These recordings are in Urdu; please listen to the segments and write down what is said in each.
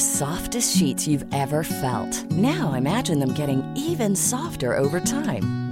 Softest sheet you ever felt no imagining even soft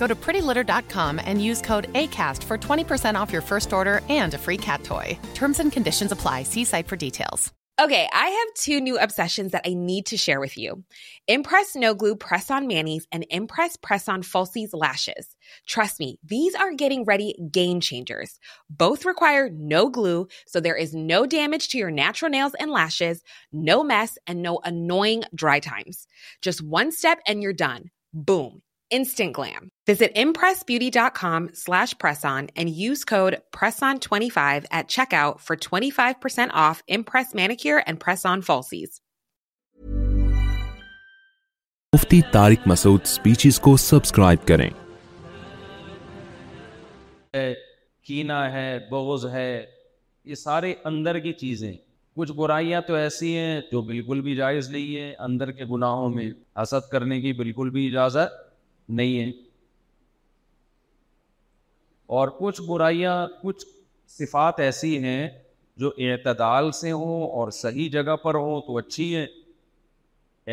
Knowing dry times just one step and you done instant glam. Visit impressbeauty.com slash presson and use code presson25 at checkout for 25% off Impress manicure and press-on falsies. Mufti Tariq Masood speeches کو سبسکرائب کریں کینہ ہے بغض ہے یہ سارے اندر کی چیزیں کچھ برائیاں تو ایسی ہیں جو بالکل بھی جائز نہیں ہیں اندر کے گناہوں میں حسد کرنے کی بالکل بھی اجازت نہیں ہیں اور کچھ برائیاں کچھ صفات ایسی ہیں جو اعتدال سے ہوں اور صحیح جگہ پر ہوں تو اچھی ہیں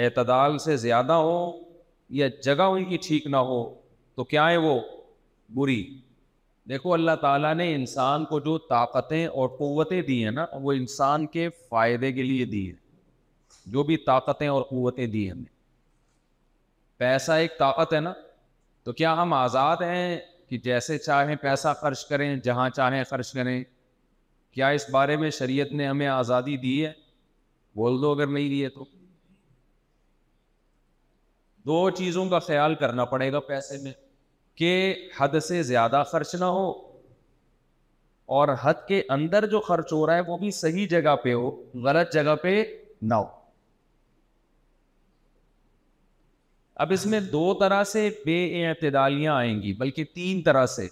اعتدال سے زیادہ ہوں یا جگہ ان کی ٹھیک نہ ہو تو کیا ہے وہ بری دیکھو اللہ تعالیٰ نے انسان کو جو طاقتیں اور قوتیں دی ہیں نا وہ انسان کے فائدے کے لیے دی ہیں جو بھی طاقتیں اور قوتیں دی ہیں پیسہ ایک طاقت ہے نا تو کیا ہم آزاد ہیں کہ جیسے چاہیں پیسہ خرچ کریں جہاں چاہیں خرچ کریں کیا اس بارے میں شریعت نے ہمیں آزادی دی ہے بول دو اگر نہیں ہے تو دو چیزوں کا خیال کرنا پڑے گا پیسے میں کہ حد سے زیادہ خرچ نہ ہو اور حد کے اندر جو خرچ ہو رہا ہے وہ بھی صحیح جگہ پہ ہو غلط جگہ پہ نہ ہو اب اس میں دو طرح سے بے اعتدالیاں آئیں گی بلکہ تین طرح سے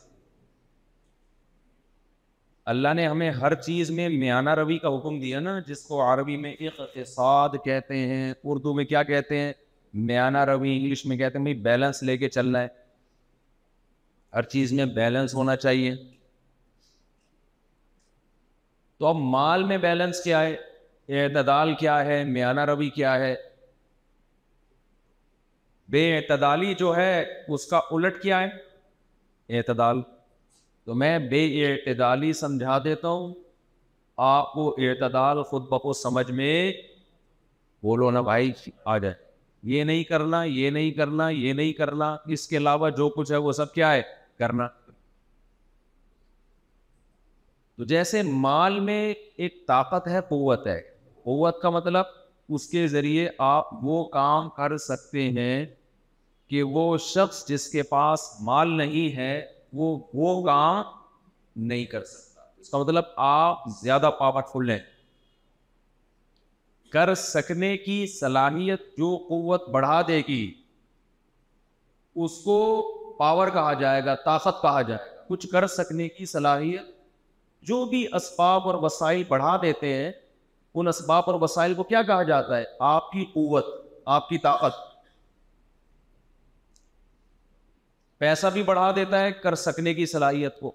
اللہ نے ہمیں ہر چیز میں میانہ روی کا حکم دیا نا جس کو عربی میں اقتصاد کہتے ہیں اردو میں کیا کہتے ہیں میانہ روی انگلش میں کہتے ہیں بھائی بیلنس لے کے چلنا ہے ہر چیز میں بیلنس ہونا چاہیے تو اب مال میں بیلنس کیا ہے اعتدال کیا ہے میانہ روی کیا ہے بے اعتدالی جو ہے اس کا الٹ کیا ہے اعتدال تو میں بے اعتدالی سمجھا دیتا ہوں آپ کو اعتدال خود بخود سمجھ میں بولو نا بھائی آ جائے یہ نہیں کرنا یہ نہیں کرنا یہ نہیں کرنا اس کے علاوہ جو کچھ ہے وہ سب کیا ہے کرنا تو جیسے مال میں ایک طاقت ہے قوت ہے قوت کا مطلب اس کے ذریعے آپ وہ کام کر سکتے ہیں کہ وہ شخص جس کے پاس مال نہیں ہے وہ وہ کام نہیں کر سکتا اس کا مطلب آپ زیادہ پاورفل ہیں کر سکنے کی صلاحیت جو قوت بڑھا دے گی اس کو پاور کہا جائے گا طاقت کہا جائے گا کچھ کر سکنے کی صلاحیت جو بھی اسباب اور وسائل بڑھا دیتے ہیں ان اسباب اور وسائل کو کیا کہا جاتا ہے آپ کی قوت آپ کی طاقت پیسہ بھی بڑھا دیتا ہے کر سکنے کی صلاحیت کو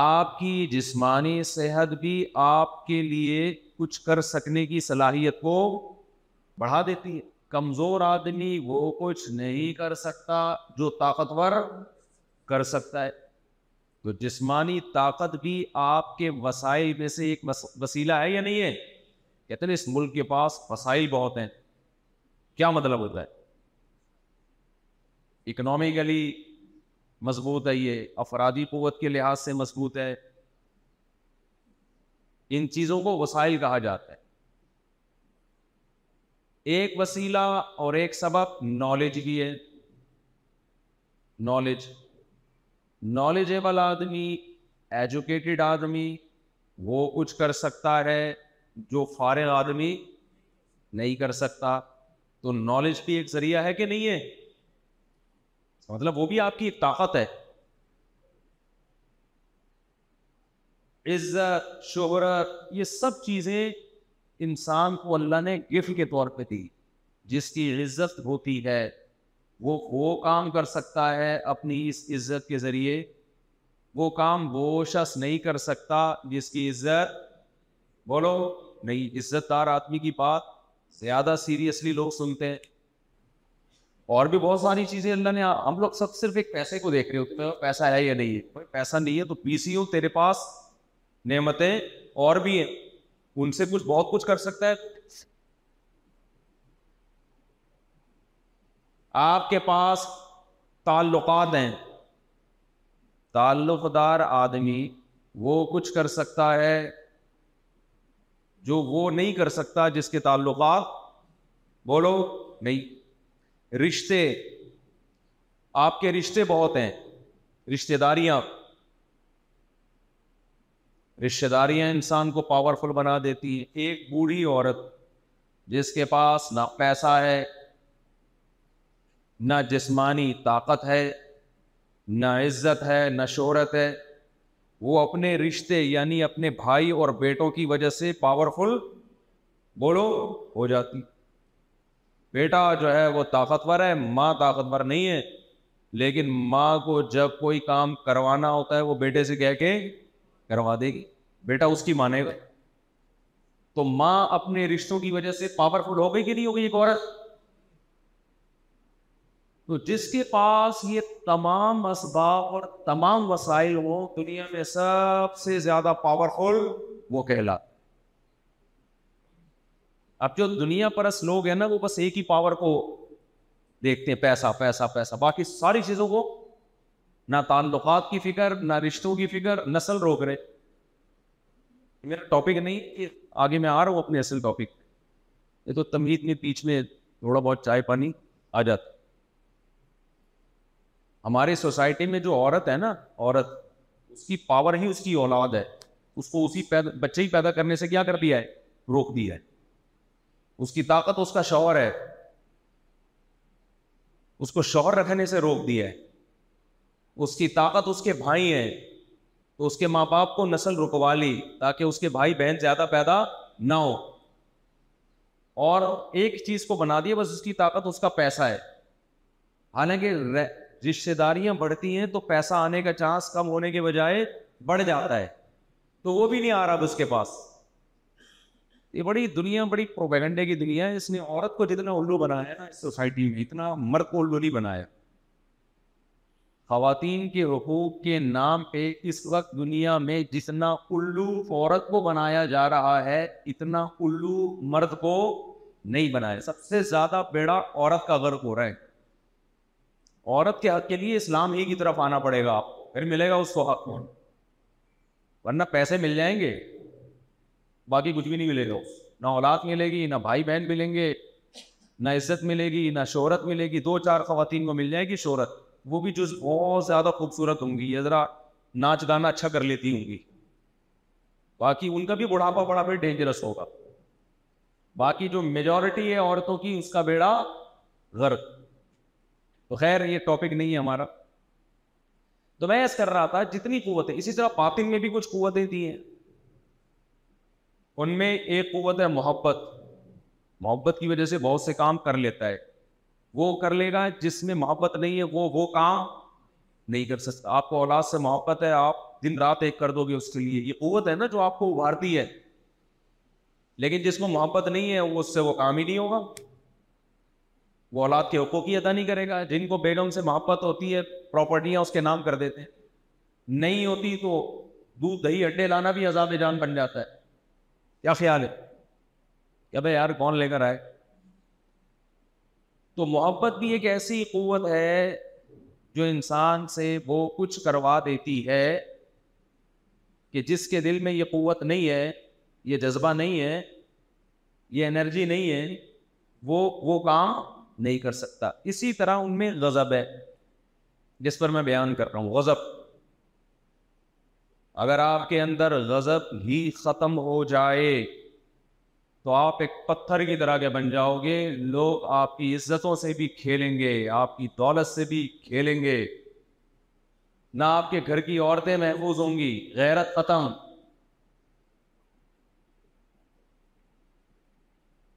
آپ کی جسمانی صحت بھی آپ کے لیے کچھ کر سکنے کی صلاحیت کو بڑھا دیتی ہے کمزور آدمی وہ کچھ نہیں کر سکتا جو طاقتور کر سکتا ہے تو جسمانی طاقت بھی آپ کے وسائل میں سے ایک وسیلہ ہے یا نہیں ہے کہتے ہیں اس ملک کے پاس وسائل بہت ہیں کیا مطلب ہوتا ہے اکنامیکلی مضبوط ہے یہ افرادی قوت کے لحاظ سے مضبوط ہے ان چیزوں کو وسائل کہا جاتا ہے ایک وسیلہ اور ایک سبب نالج بھی ہے نالج نالجیبل آدمی ایجوکیٹڈ آدمی وہ کچھ کر سکتا ہے جو فارغ آدمی نہیں کر سکتا تو نالج بھی ایک ذریعہ ہے کہ نہیں ہے مطلب وہ بھی آپ کی ایک طاقت ہے عزت شہرت یہ سب چیزیں انسان کو اللہ نے گفٹ کے طور پہ دی جس کی عزت ہوتی ہے وہ وہ کام کر سکتا ہے اپنی اس عزت کے ذریعے وہ کام وہ شخص نہیں کر سکتا جس کی عزت بولو نہیں عزت دار آدمی کی بات زیادہ سیریسلی لوگ سنتے ہیں اور بھی بہت ساری چیزیں اللہ نے ہم لوگ سب صرف ایک پیسے کو دیکھ رہے ہوتے ہیں پیسہ ہے یا نہیں ہے پیسہ نہیں ہے تو پی سی یو تیرے پاس نعمتیں اور بھی ہیں ان سے کچھ بہت کچھ کر سکتا ہے آپ کے پاس تعلقات ہیں تعلق دار آدمی وہ کچھ کر سکتا ہے جو وہ نہیں کر سکتا جس کے تعلقات بولو نہیں رشتے آپ کے رشتے بہت ہیں رشتے داریاں رشتے داریاں انسان کو پاورفل بنا دیتی ہیں ایک بوڑھی عورت جس کے پاس نہ پیسہ ہے نہ جسمانی طاقت ہے نہ عزت ہے نہ شہرت ہے وہ اپنے رشتے یعنی اپنے بھائی اور بیٹوں کی وجہ سے پاورفل بولو ہو جاتی بیٹا جو ہے وہ طاقتور ہے ماں طاقتور نہیں ہے لیکن ماں کو جب کوئی کام کروانا ہوتا ہے وہ بیٹے سے کہہ کے کروا دے گی بیٹا اس کی مانے گا تو ماں اپنے رشتوں کی وجہ سے پاورفل ہو گئی کہ نہیں ہوگی ایک عورت تو جس کے پاس یہ تمام اسباب اور تمام وسائل ہو دنیا میں سب سے زیادہ پاورفل وہ کہلا اب جو دنیا پرس لوگ ہیں نا وہ بس ایک ہی پاور کو دیکھتے ہیں پیسہ پیسہ پیسہ باقی ساری چیزوں کو نہ تعلقات کی فکر نہ رشتوں کی فکر نسل روک رہے میرا ٹاپک نہیں کہ آگے میں آ رہا ہوں اپنے اصل ٹاپک یہ تو تمہید میں پیچھ میں تھوڑا بہت چائے پانی آ جاتا ہمارے سوسائٹی میں جو عورت ہے نا عورت اس کی پاور ہی اس کی اولاد ہے اس کو اسی پیدا بچے ہی پیدا کرنے سے کیا کر دیا ہے روک دیا ہے اس کی طاقت اس کا شوہر ہے اس کو شوہر رکھنے سے روک دیا ہے اس کی طاقت اس کے بھائی ہیں تو اس کے ماں باپ کو نسل رکوا لی تاکہ اس کے بھائی بہن زیادہ پیدا نہ ہو اور ایک چیز کو بنا دیا بس اس کی طاقت اس کا پیسہ ہے حالانکہ رشتے داریاں بڑھتی ہیں تو پیسہ آنے کا چانس کم ہونے کے بجائے بڑھ جاتا ہے تو وہ بھی نہیں آ رہا اس کے پاس یہ بڑی دنیا بڑی پروپیگنڈے کی دنیا ہے اس نے عورت کو جتنا الو بنایا نا اس سوسائٹی میں اتنا مرد کو الو نہیں بنایا خواتین کے حقوق کے نام پہ اس وقت دنیا میں جتنا الو عورت کو بنایا جا رہا ہے اتنا الو مرد کو نہیں بنایا سب سے زیادہ بیڑا عورت کا غرق ہو رہا ہے عورت کے حق کے لیے اسلام ایک ہی طرف آنا پڑے گا آپ کو پھر ملے گا اس کو حق کون ورنہ پیسے مل جائیں گے باقی کچھ بھی نہیں ملے گا نہ اولاد ملے گی نہ بھائی بہن ملیں گے نہ عزت ملے گی نہ شہرت ملے گی دو چار خواتین کو مل جائے گی شہرت وہ بھی جو بہت زیادہ خوبصورت ہوں گی یہ ذرا ناچ گانا اچھا کر لیتی ہوں گی باقی ان کا بھی بڑھاپا بڑا پھر ڈینجرس ہوگا باقی جو میجورٹی ہے عورتوں کی اس کا بیڑا غرق خیر یہ ٹاپک نہیں ہے ہمارا تو میں ایسا کر رہا تھا جتنی قوتیں اسی طرح پاتنگ میں بھی کچھ قوتیں دی ہیں ان میں ایک قوت ہے محبت محبت کی وجہ سے بہت سے کام کر لیتا ہے وہ کر لے گا جس میں محبت نہیں ہے وہ وہ کام نہیں کر سکتا آپ کو اولاد سے محبت ہے آپ دن رات ایک کر دو گے اس کے لیے یہ قوت ہے نا جو آپ کو ابھارتی ہے لیکن جس میں محبت نہیں ہے وہ اس سے وہ کام ہی نہیں ہوگا وہ اولاد کے حقوق ہی ادا نہیں کرے گا جن کو بیگم سے محبت ہوتی ہے پراپرٹیاں اس کے نام کر دیتے ہیں نہیں ہوتی تو دودھ دہی اڈے لانا بھی عذاب جان بن جاتا ہے کیا خیال ہے کہ بھائی یار کون لے کر آئے تو محبت بھی ایک ایسی قوت ہے جو انسان سے وہ کچھ کروا دیتی ہے کہ جس کے دل میں یہ قوت نہیں ہے یہ جذبہ نہیں ہے یہ انرجی نہیں ہے وہ وہ کام نہیں کر سکتا اسی طرح ان میں غضب ہے جس پر میں بیان کر رہا ہوں غضب اگر آپ کے اندر غضب ہی ختم ہو جائے تو آپ ایک پتھر کی طرح کے بن جاؤ گے لوگ آپ کی عزتوں سے بھی کھیلیں گے آپ کی دولت سے بھی کھیلیں گے نہ آپ کے گھر کی عورتیں محفوظ ہوں گی غیرت ختم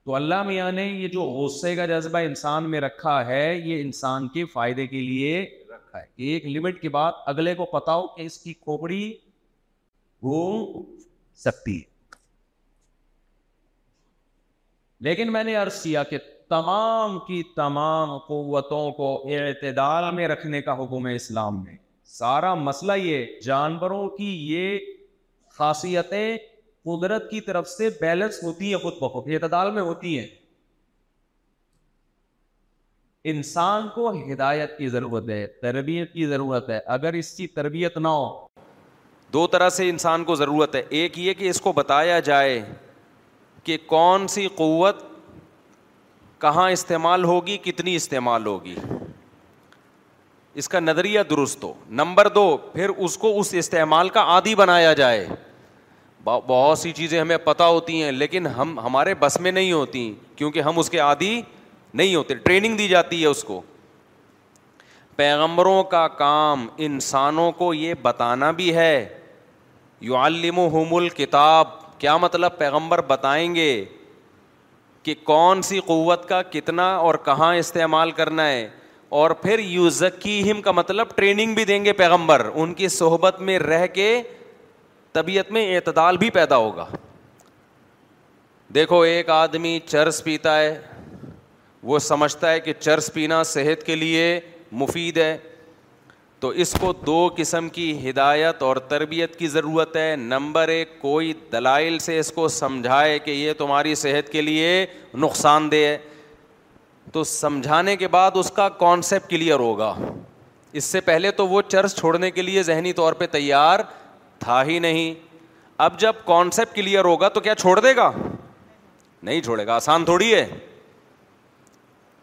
تو اللہ میاں نے یہ جو غصے کا جذبہ انسان میں رکھا ہے یہ انسان کے فائدے کے لیے رکھا ہے ایک لمٹ کے بعد اگلے کو پتا ہو کہ اس کی کھوپڑی ہو سکتی ہے لیکن میں نے عرض کیا کہ تمام کی تمام قوتوں کو اعتدال میں رکھنے کا حکم ہے اسلام میں سارا مسئلہ یہ جانوروں کی یہ خاصیتیں قدرت کی طرف سے بیلنس ہوتی ہے خود بخود اعتدال میں ہوتی ہے انسان کو ہدایت کی ضرورت ہے تربیت کی ضرورت ہے اگر اس کی تربیت نہ ہو دو طرح سے انسان کو ضرورت ہے ایک یہ کہ اس کو بتایا جائے کہ کون سی قوت کہاں استعمال ہوگی کتنی استعمال ہوگی اس کا نظریہ درست ہو نمبر دو پھر اس کو اس استعمال کا عادی بنایا جائے بہت سی چیزیں ہمیں پتہ ہوتی ہیں لیکن ہم ہمارے بس میں نہیں ہوتی کیونکہ ہم اس کے عادی نہیں ہوتے ٹریننگ دی جاتی ہے اس کو پیغمبروں کا کام انسانوں کو یہ بتانا بھی ہے یو علم و حمول کتاب کیا مطلب پیغمبر بتائیں گے کہ کون سی قوت کا کتنا اور کہاں استعمال کرنا ہے اور پھر یو ذکی ہم کا مطلب ٹریننگ بھی دیں گے پیغمبر ان کی صحبت میں رہ کے طبیعت میں اعتدال بھی پیدا ہوگا دیکھو ایک آدمی چرس پیتا ہے وہ سمجھتا ہے کہ چرس پینا صحت کے لیے مفید ہے تو اس کو دو قسم کی ہدایت اور تربیت کی ضرورت ہے نمبر ایک کوئی دلائل سے اس کو سمجھائے کہ یہ تمہاری صحت کے لیے نقصان دہ ہے تو سمجھانے کے بعد اس کا کانسیپٹ کلیئر ہوگا اس سے پہلے تو وہ چرس چھوڑنے کے لیے ذہنی طور پہ تیار تھا ہی نہیں اب جب کانسیپٹ کلیئر ہوگا تو کیا چھوڑ دے گا نہیں چھوڑے گا آسان تھوڑی ہے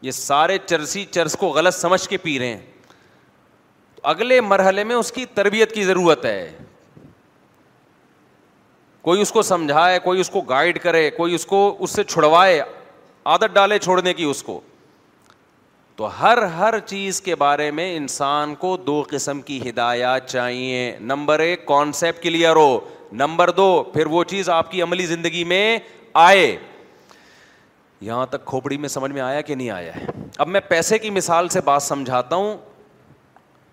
یہ سارے چرسی چرس کو غلط سمجھ کے پی رہے ہیں تو اگلے مرحلے میں اس کی تربیت کی ضرورت ہے کوئی اس کو سمجھائے کوئی اس کو گائڈ کرے کوئی اس کو اس سے چھڑوائے عادت ڈالے چھوڑنے کی اس کو تو ہر ہر چیز کے بارے میں انسان کو دو قسم کی ہدایات چاہیے نمبر ایک کانسیپٹ کلیئر ہو نمبر دو پھر وہ چیز آپ کی عملی زندگی میں آئے یہاں تک کھوپڑی میں سمجھ میں آیا کہ نہیں آیا ہے اب میں پیسے کی مثال سے بات سمجھاتا ہوں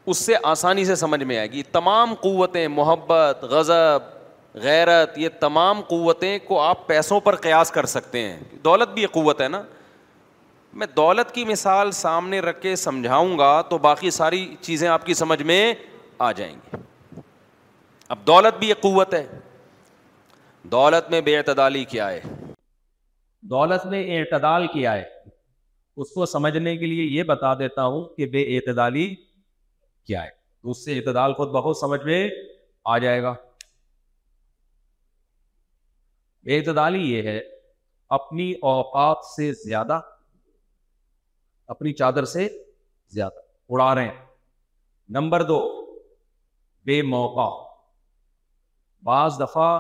اس سے آسانی سے سمجھ میں آئے گی تمام قوتیں محبت غضب غیرت یہ تمام قوتیں کو آپ پیسوں پر قیاس کر سکتے ہیں دولت بھی یہ قوت ہے نا میں دولت کی مثال سامنے رکھ کے سمجھاؤں گا تو باقی ساری چیزیں آپ کی سمجھ میں آ جائیں گی اب دولت بھی ایک قوت ہے دولت میں بے اعتدالی کیا ہے دولت میں اعتدال کیا ہے اس کو سمجھنے کے لیے یہ بتا دیتا ہوں کہ بے اعتدالی کیا ہے اس سے اعتدال خود بہت سمجھ میں آ جائے گا بے اعتدالی یہ ہے اپنی اوقات سے زیادہ اپنی چادر سے زیادہ اڑا رہے ہیں نمبر دو بے موقع بعض دفعہ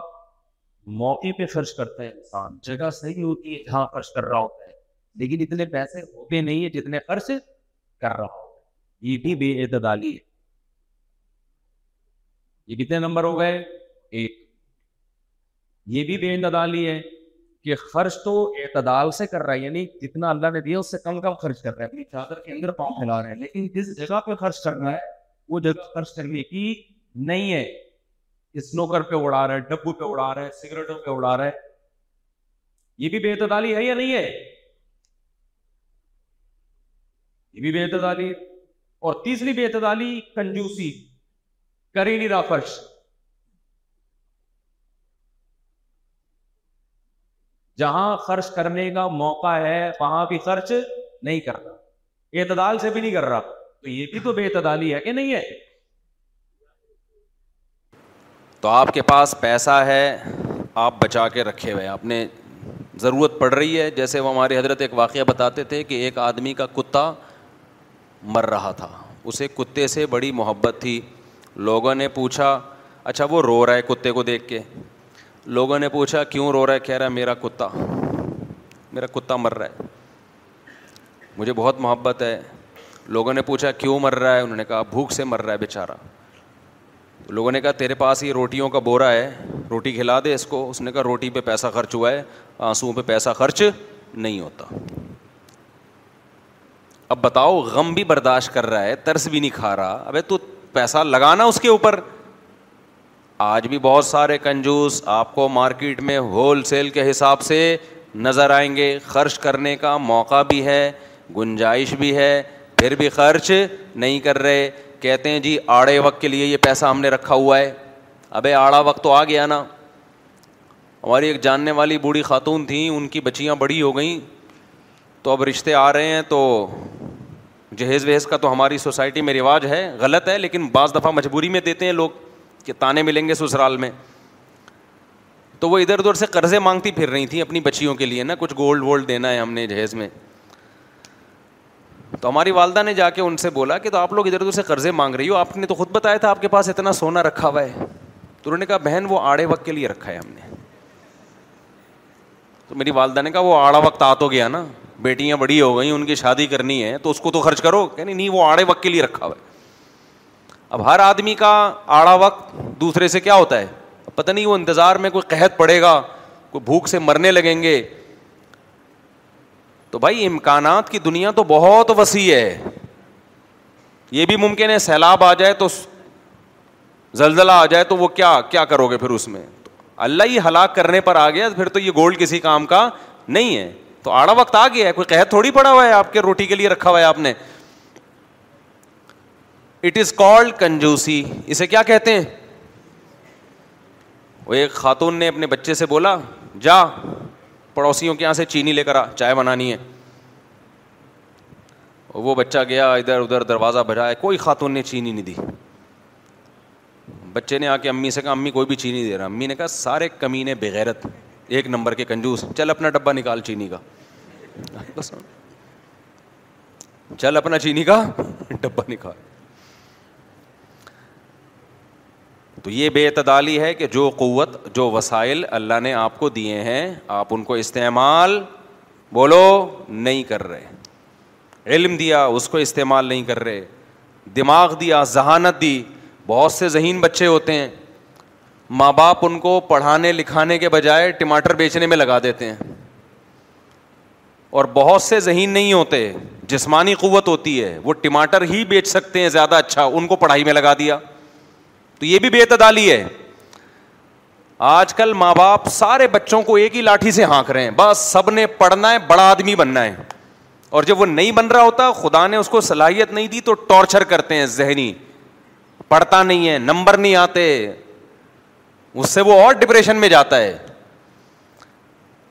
موقع پہ خرچ کرتا ہے انسان جگہ صحیح ہوتی ہے جہاں خرچ کر رہا ہوتا ہے لیکن اتنے پیسے ہوتے نہیں ہے جتنے خرچ کر رہا ہوتا ہے یہ بھی بے اعتدالی ہے یہ کتنے نمبر ہو گئے ایک یہ بھی بے اعتدالی ہے کہ خرچ تو اعتدال سے کر رہا ہے یعنی جتنا اللہ نے دیا اس سے کم کم خرچ کر رہا ہے اپنی چادر کے اندر پاؤں پھیلا رہے ہیں لیکن جس جگہ پہ خرچ کر رہا ہے وہ جگہ خرچ کرنے کی نہیں ہے اسنوکر پہ اڑا رہا ہے ڈبو پہ اڑا رہا ہے سگریٹوں پہ اڑا رہا ہے یہ بھی بے اعتدالی ہے یا نہیں ہے یہ بھی بے اعتدالی اور تیسری بے اعتدالی کنجوسی کر ہی نہیں رہا خرچ جہاں خرچ کرنے کا موقع ہے وہاں بھی خرچ نہیں کر رہا اعتدال سے بھی نہیں کر رہا تو یہ بھی تو بے اعتدالی ہے کہ نہیں ہے تو آپ کے پاس پیسہ ہے آپ بچا کے رکھے ہوئے آپ نے ضرورت پڑ رہی ہے جیسے وہ ہماری حضرت ایک واقعہ بتاتے تھے کہ ایک آدمی کا کتا مر رہا تھا اسے کتے سے بڑی محبت تھی لوگوں نے پوچھا اچھا وہ رو رہا ہے کتے کو دیکھ کے لوگوں نے پوچھا کیوں رو رہا ہے کہہ رہا ہے میرا کتا میرا کتا مر رہا ہے مجھے بہت محبت ہے لوگوں نے پوچھا کیوں مر رہا ہے انہوں نے کہا بھوک سے مر رہا ہے بےچارا لوگوں نے کہا تیرے پاس یہ روٹیوں کا بورا ہے روٹی کھلا دے اس کو اس نے کہا روٹی پہ پیسہ خرچ ہوا ہے آنسو پہ پیسہ خرچ نہیں ہوتا اب بتاؤ غم بھی برداشت کر رہا ہے ترس بھی نہیں کھا رہا ابے تو پیسہ لگانا اس کے اوپر آج بھی بہت سارے کنجوس آپ کو مارکیٹ میں ہول سیل کے حساب سے نظر آئیں گے خرچ کرنے کا موقع بھی ہے گنجائش بھی ہے پھر بھی خرچ نہیں کر رہے کہتے ہیں جی آڑے وقت کے لیے یہ پیسہ ہم نے رکھا ہوا ہے ابے آڑا وقت تو آ گیا نا ہماری ایک جاننے والی بوڑھی خاتون تھیں ان کی بچیاں بڑی ہو گئیں تو اب رشتے آ رہے ہیں تو جہیز وہیز کا تو ہماری سوسائٹی میں رواج ہے غلط ہے لیکن بعض دفعہ مجبوری میں دیتے ہیں لوگ کہ تانے ملیں گے سسرال میں تو وہ ادھر ادھر سے قرضے مانگتی پھر رہی تھیں اپنی بچیوں کے لیے نا کچھ گولڈ وولڈ دینا ہے ہم نے جہیز میں تو ہماری والدہ نے جا کے ان سے بولا کہ تو آپ لوگ ادھر ادھر سے قرضے مانگ رہی ہو آپ نے تو خود بتایا تھا آپ کے پاس اتنا سونا رکھا ہوا ہے تو انہوں نے کہا بہن وہ آڑے وقت کے لیے رکھا ہے ہم نے تو میری والدہ نے کہا وہ آڑا وقت آ تو گیا نا بیٹیاں بڑی ہو گئیں ان کی شادی کرنی ہے تو اس کو تو خرچ کرو کہ نہیں وہ آڑے وقت کے لیے رکھا ہوا ہے اب ہر آدمی کا آڑا وقت دوسرے سے کیا ہوتا ہے پتہ نہیں وہ انتظار میں کوئی قحط پڑے گا کوئی بھوک سے مرنے لگیں گے تو بھائی امکانات کی دنیا تو بہت وسیع ہے یہ بھی ممکن ہے سیلاب آ جائے تو زلزلہ آ جائے تو وہ کیا کیا کرو گے پھر اس میں اللہ یہ ہلاک کرنے پر آ گیا پھر تو یہ گولڈ کسی کام کا نہیں ہے تو آڑا وقت آ گیا ہے کوئی قحط تھوڑی پڑا ہوا ہے آپ کے روٹی کے لیے رکھا ہوا ہے آپ نے اٹ از کالڈ کنجوسی اسے کیا کہتے ہیں وہ ایک خاتون نے اپنے بچے سے بولا جا پڑوسیوں کے یہاں سے چینی لے کر آ چائے بنانی ہے وہ بچہ گیا ادھر ادھر دروازہ بجایا کوئی خاتون نے چینی نہیں دی بچے نے آ کے امی سے کہا امی کوئی بھی چینی دے رہا امی نے کہا سارے کمی نے بغیرت ایک نمبر کے کنجوس چل اپنا ڈبا نکال چینی کا چل اپنا چینی کا ڈبا نکال تو یہ بے اعتدالی ہے کہ جو قوت جو وسائل اللہ نے آپ کو دیے ہیں آپ ان کو استعمال بولو نہیں کر رہے علم دیا اس کو استعمال نہیں کر رہے دماغ دیا ذہانت دی بہت سے ذہین بچے ہوتے ہیں ماں باپ ان کو پڑھانے لکھانے کے بجائے ٹماٹر بیچنے میں لگا دیتے ہیں اور بہت سے ذہین نہیں ہوتے جسمانی قوت ہوتی ہے وہ ٹماٹر ہی بیچ سکتے ہیں زیادہ اچھا ان کو پڑھائی میں لگا دیا یہ بھی بے تدالی ہے آج کل ماں باپ سارے بچوں کو ایک ہی لاٹھی سے ہانک رہے ہیں بس سب نے پڑھنا ہے بڑا آدمی بننا ہے اور جب وہ نہیں بن رہا ہوتا خدا نے اس کو صلاحیت نہیں دی تو ٹارچر کرتے ہیں ذہنی پڑھتا نہیں ہے نمبر نہیں آتے اس سے وہ اور ڈپریشن میں جاتا ہے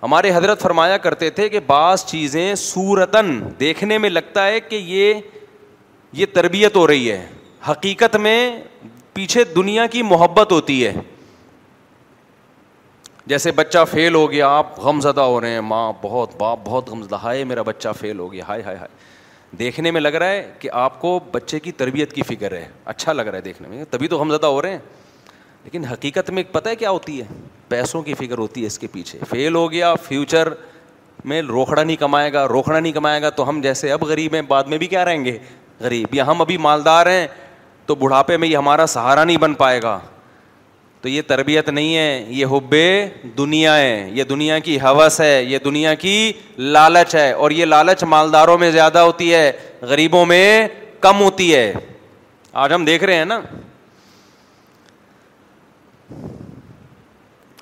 ہمارے حضرت فرمایا کرتے تھے کہ بعض چیزیں سورتن دیکھنے میں لگتا ہے کہ یہ یہ تربیت ہو رہی ہے حقیقت میں پیچھے دنیا کی محبت ہوتی ہے جیسے بچہ فیل ہو گیا آپ غم زدہ ہو رہے ہیں ماں بہت باپ بہت غم زدہ ہائے میرا بچہ فیل ہو گیا ہائے ہائے ہائے دیکھنے میں لگ رہا ہے کہ آپ کو بچے کی تربیت کی فکر ہے اچھا لگ رہا ہے دیکھنے میں تبھی تو غم زدہ ہو رہے ہیں لیکن حقیقت میں پتہ ہے کیا ہوتی ہے پیسوں کی فکر ہوتی ہے اس کے پیچھے فیل ہو گیا فیوچر میں روکھڑا نہیں کمائے گا روکھڑا نہیں کمائے گا تو ہم جیسے اب غریب ہیں بعد میں بھی کیا رہیں گے غریب یا ہم ابھی مالدار ہیں تو بڑھاپے میں یہ ہمارا سہارا نہیں بن پائے گا تو یہ تربیت نہیں ہے یہ حب دنیا ہے یہ دنیا کی حوث ہے یہ دنیا کی لالچ ہے اور یہ لالچ مالداروں میں زیادہ ہوتی ہے غریبوں میں کم ہوتی ہے آج ہم دیکھ رہے ہیں نا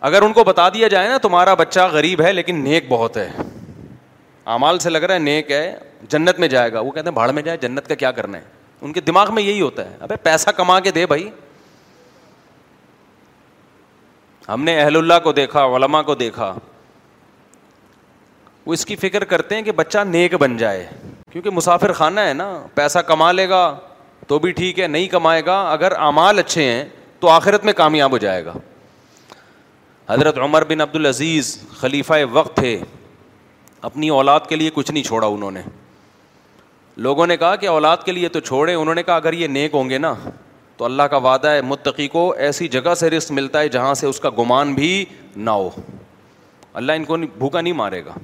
اگر ان کو بتا دیا جائے نا تمہارا بچہ غریب ہے لیکن نیک بہت ہے امال سے لگ رہا ہے نیک ہے جنت میں جائے گا وہ کہتے ہیں بھاڑ میں جائے جنت کا کیا کرنا ہے ان کے دماغ میں یہی ہوتا ہے ابھی پیسہ کما کے دے بھائی ہم نے اہل اللہ کو دیکھا علما کو دیکھا وہ اس کی فکر کرتے ہیں کہ بچہ نیک بن جائے کیونکہ مسافر خانہ ہے نا پیسہ کما لے گا تو بھی ٹھیک ہے نہیں کمائے گا اگر اعمال اچھے ہیں تو آخرت میں کامیاب ہو جائے گا حضرت عمر بن عبد العزیز خلیفہ وقت تھے اپنی اولاد کے لیے کچھ نہیں چھوڑا انہوں نے لوگوں نے کہا کہ اولاد کے لیے تو چھوڑیں انہوں نے کہا اگر یہ نیک ہوں گے نا تو اللہ کا وعدہ ہے متقی کو ایسی جگہ سے رسک ملتا ہے جہاں سے اس کا گمان بھی نہ ہو اللہ ان کو بھوکا نہیں مارے گا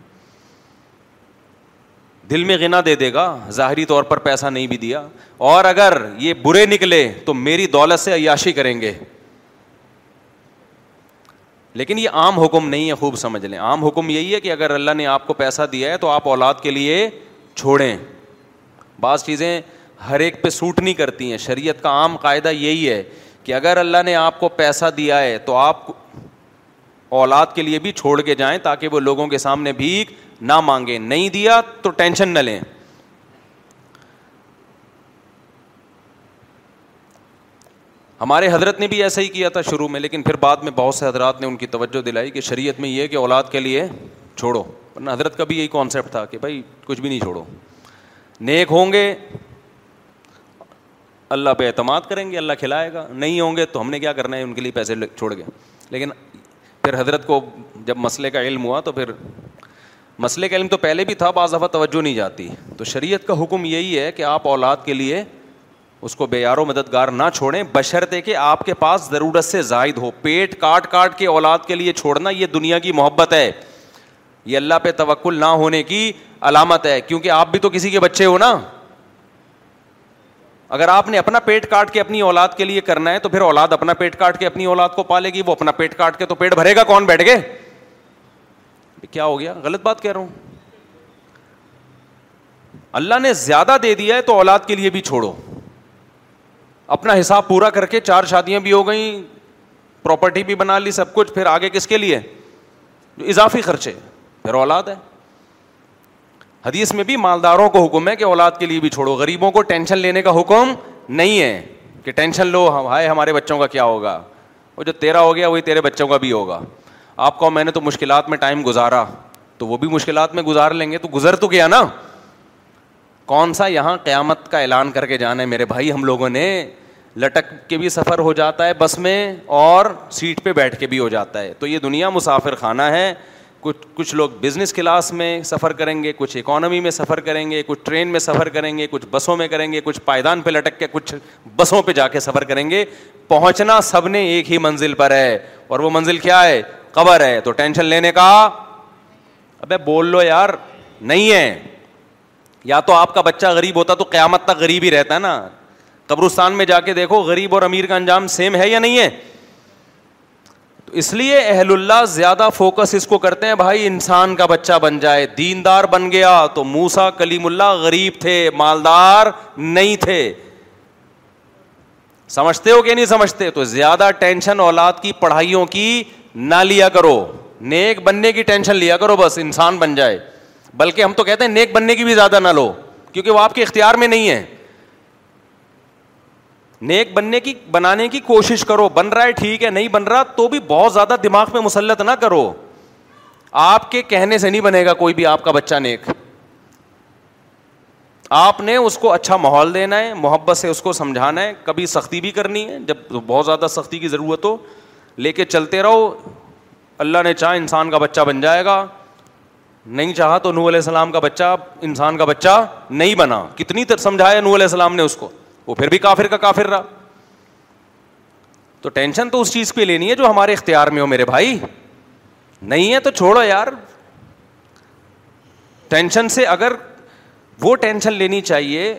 دل میں گنا دے دے گا ظاہری طور پر پیسہ نہیں بھی دیا اور اگر یہ برے نکلے تو میری دولت سے عیاشی کریں گے لیکن یہ عام حکم نہیں ہے خوب سمجھ لیں عام حکم یہی ہے کہ اگر اللہ نے آپ کو پیسہ دیا ہے تو آپ اولاد کے لیے چھوڑیں بعض چیزیں ہر ایک پہ سوٹ نہیں کرتی ہیں شریعت کا عام قاعدہ یہی ہے کہ اگر اللہ نے آپ کو پیسہ دیا ہے تو آپ اولاد کے لیے بھی چھوڑ کے جائیں تاکہ وہ لوگوں کے سامنے بھیک نہ مانگیں نہیں دیا تو ٹینشن نہ لیں ہمارے حضرت نے بھی ایسا ہی کیا تھا شروع میں لیکن پھر بعد میں بہت سے حضرات نے ان کی توجہ دلائی کہ شریعت میں یہ کہ اولاد کے لیے چھوڑو حضرت کا بھی یہی کانسیپٹ تھا کہ بھائی کچھ بھی نہیں چھوڑو نیک ہوں گے اللہ پہ اعتماد کریں گے اللہ کھلائے گا نہیں ہوں گے تو ہم نے کیا کرنا ہے ان کے لیے پیسے چھوڑ کے لیکن پھر حضرت کو جب مسئلے کا علم ہوا تو پھر مسئلے کا علم تو پہلے بھی تھا بعض دفعہ توجہ نہیں جاتی تو شریعت کا حکم یہی ہے کہ آپ اولاد کے لیے اس کو بے یار و مددگار نہ چھوڑیں بشرطے کہ آپ کے پاس ضرورت سے زائد ہو پیٹ کاٹ کاٹ کے اولاد کے لیے چھوڑنا یہ دنیا کی محبت ہے یہ اللہ پہ توکل نہ ہونے کی علامت ہے کیونکہ آپ بھی تو کسی کے بچے ہو نا اگر آپ نے اپنا پیٹ کاٹ کے اپنی اولاد کے لیے کرنا ہے تو پھر اولاد اپنا پیٹ کاٹ کے اپنی اولاد کو پالے گی وہ اپنا پیٹ کاٹ کے تو پیٹ بھرے گا کون بیٹھ گئے کیا ہو گیا غلط بات کہہ رہا ہوں اللہ نے زیادہ دے دیا ہے تو اولاد کے لیے بھی چھوڑو اپنا حساب پورا کر کے چار شادیاں بھی ہو گئیں پراپرٹی بھی بنا لی سب کچھ پھر آگے کس کے لیے اضافی خرچے پھر اولاد ہے حدیث میں بھی مالداروں کو حکم ہے کہ اولاد کے لیے بھی چھوڑو غریبوں کو ٹینشن لینے کا حکم نہیں ہے کہ ٹینشن لو ہائے ہمارے بچوں کا کیا ہوگا وہ جو تیرا ہو گیا وہی تیرے بچوں کا بھی ہوگا آپ کو مشکلات میں ٹائم گزارا تو وہ بھی مشکلات میں گزار لیں گے تو گزر تو گیا نا کون سا یہاں قیامت کا اعلان کر کے جانا ہے میرے بھائی ہم لوگوں نے لٹک کے بھی سفر ہو جاتا ہے بس میں اور سیٹ پہ بیٹھ کے بھی ہو جاتا ہے تو یہ دنیا مسافر خانہ ہے کچھ کچھ لوگ بزنس کلاس میں سفر کریں گے کچھ اکانومی میں سفر کریں گے کچھ ٹرین میں سفر کریں گے کچھ بسوں میں کریں گے کچھ پائدان پہ لٹک کے کچھ بسوں پہ جا کے سفر کریں گے پہنچنا سب نے ایک ہی منزل پر ہے اور وہ منزل کیا ہے قبر ہے تو ٹینشن لینے کا ابے بول لو یار نہیں ہے یا تو آپ کا بچہ غریب ہوتا تو قیامت تک غریب ہی رہتا ہے نا قبرستان میں جا کے دیکھو غریب اور امیر کا انجام سیم ہے یا نہیں ہے تو اس لیے اہل اللہ زیادہ فوکس اس کو کرتے ہیں بھائی انسان کا بچہ بن جائے دیندار بن گیا تو موسا کلیم اللہ غریب تھے مالدار نہیں تھے سمجھتے ہو کہ نہیں سمجھتے تو زیادہ ٹینشن اولاد کی پڑھائیوں کی نہ لیا کرو نیک بننے کی ٹینشن لیا کرو بس انسان بن جائے بلکہ ہم تو کہتے ہیں نیک بننے کی بھی زیادہ نہ لو کیونکہ وہ آپ کے اختیار میں نہیں ہے نیک بننے کی بنانے کی کوشش کرو بن رہا ہے ٹھیک ہے نہیں بن رہا تو بھی بہت زیادہ دماغ میں مسلط نہ کرو آپ کے کہنے سے نہیں بنے گا کوئی بھی آپ کا بچہ نیک آپ نے اس کو اچھا ماحول دینا ہے محبت سے اس کو سمجھانا ہے کبھی سختی بھی کرنی ہے جب بہت زیادہ سختی کی ضرورت ہو لے کے چلتے رہو اللہ نے چاہا انسان کا بچہ بن جائے گا نہیں چاہا تو نور علیہ السلام کا بچہ انسان کا بچہ نہیں بنا کتنی تر سمجھایا نور علیہ السلام نے اس کو وہ پھر بھی کافر کا کافر رہا تو ٹینشن تو اس چیز پہ لینی ہے جو ہمارے اختیار میں ہو میرے بھائی نہیں ہے تو چھوڑو یار ٹینشن سے اگر وہ ٹینشن لینی چاہیے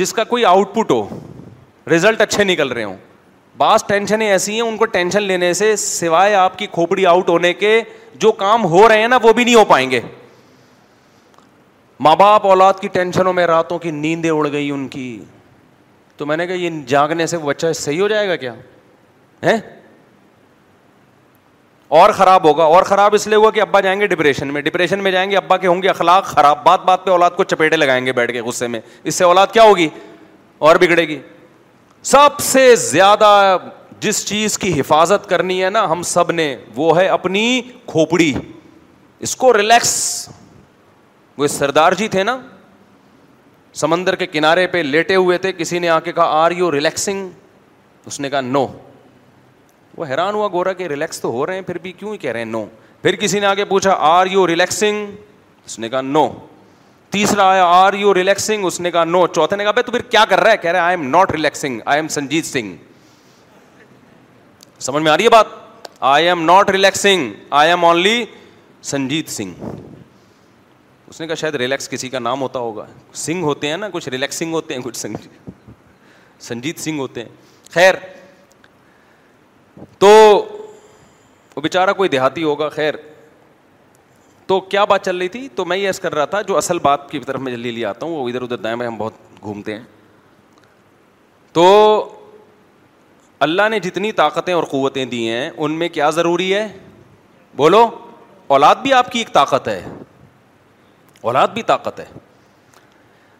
جس کا کوئی آؤٹ پٹ ہو رزلٹ اچھے نکل رہے ہوں بعض ٹینشنیں ایسی ہیں ان کو ٹینشن لینے سے سوائے آپ کی کھوپڑی آؤٹ ہونے کے جو کام ہو رہے ہیں نا وہ بھی نہیں ہو پائیں گے ماں باپ اولاد کی ٹینشنوں میں راتوں کی نیندیں اڑ گئی ان کی تو میں نے کہا یہ جاگنے سے وہ بچہ صحیح ہو جائے گا کیا ہے اور خراب ہوگا اور خراب اس لیے ہوا کہ ابا جائیں گے ڈپریشن میں ڈپریشن میں جائیں گے ابا کے ہوں گے اخلاق خراب بات بات پہ اولاد کو چپیٹے لگائیں گے بیٹھ کے غصے میں اس سے اولاد کیا ہوگی اور بگڑے گی سب سے زیادہ جس چیز کی حفاظت کرنی ہے نا ہم سب نے وہ ہے اپنی کھوپڑی اس کو ریلیکس وہ سردار جی تھے نا سمندر کے کنارے پہ لیٹے ہوئے تھے کسی نے آ کے کہا آر یو ریلیکسنگ اس نے کہا نو وہ حیران ہوا گورا کہ ریلیکس تو ہو رہے ہیں پھر بھی کیوں ہی کہہ رہے ہیں نو پھر کسی نے آگے پوچھا آر یو ریلیکسنگ اس نے کہا نو تیسرا آیا آر یو ریلیکسنگ اس نے کہا نو چوتھے نے کہا بھائی تو پھر کیا کر رہا ہے کہہ رہے I am not relaxing I am Sanjit Singh سمجھ میں آ رہی ہے بات I am not relaxing I am only Sanjit Singh اس نے کہا شاید ریلیکس کسی کا نام ہوتا ہوگا سنگھ ہوتے ہیں نا کچھ ریلیکسنگ ہوتے ہیں کچھ سنجیت سنگھ ہوتے ہیں خیر تو وہ بیچارہ کوئی دیہاتی ہوگا خیر تو کیا بات چل رہی تھی تو میں یہ کر رہا تھا جو اصل بات کی طرف میں جلدی لے آتا ہوں وہ ادھر ادھر دائیں میں ہم بہت گھومتے ہیں تو اللہ نے جتنی طاقتیں اور قوتیں دی ہیں ان میں کیا ضروری ہے بولو اولاد بھی آپ کی ایک طاقت ہے اولاد بھی طاقت ہے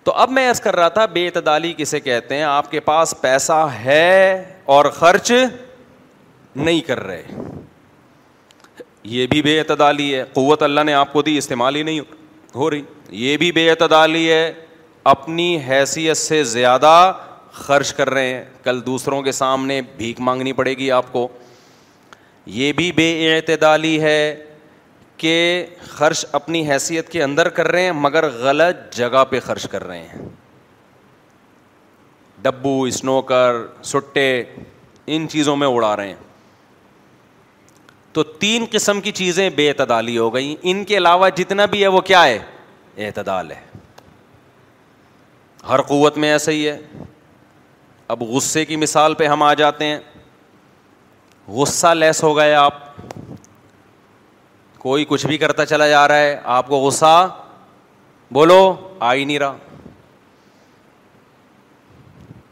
تو اب میں ایسا کر رہا تھا بے اعتدالی کسے کہتے ہیں آپ کے پاس پیسہ ہے اور خرچ نہیں کر رہے یہ بھی بے اعتدالی ہے قوت اللہ نے آپ کو دی استعمال ہی نہیں ہو رہی یہ بھی بے اعتدالی ہے اپنی حیثیت سے زیادہ خرچ کر رہے ہیں کل دوسروں کے سامنے بھیک مانگنی پڑے گی آپ کو یہ بھی بے اعتدالی ہے کہ خرچ اپنی حیثیت کے اندر کر رہے ہیں مگر غلط جگہ پہ خرچ کر رہے ہیں ڈبو اسنوکر سٹے ان چیزوں میں اڑا رہے ہیں تو تین قسم کی چیزیں بے اعتدالی ہو گئی ان کے علاوہ جتنا بھی ہے وہ کیا ہے اعتدال ہے ہر قوت میں ایسا ہی ہے اب غصے کی مثال پہ ہم آ جاتے ہیں غصہ لیس ہو گئے آپ کوئی کچھ بھی کرتا چلا جا رہا ہے آپ کو غصہ بولو آ ہی نہیں رہا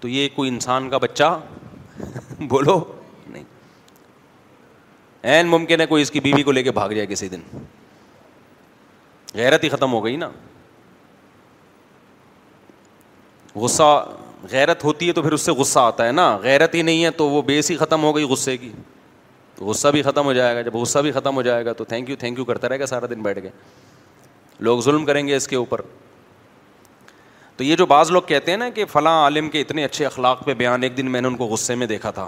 تو یہ کوئی انسان کا بچہ بولو نہیں این ممکن ہے کوئی اس کی بیوی کو لے کے بھاگ جائے کسی دن غیرت ہی ختم ہو گئی نا غصہ غیرت ہوتی ہے تو پھر اس سے غصہ آتا ہے نا غیرت ہی نہیں ہے تو وہ بیس ہی ختم ہو گئی غصے کی تو غصہ بھی ختم ہو جائے گا جب غصہ بھی ختم ہو جائے گا تو تھینک یو تھینک یو کرتا رہے گا سارا دن بیٹھ کے لوگ ظلم کریں گے اس کے اوپر تو یہ جو بعض لوگ کہتے ہیں نا کہ فلاں عالم کے اتنے اچھے اخلاق پہ بیان ایک دن میں نے ان کو غصے میں دیکھا تھا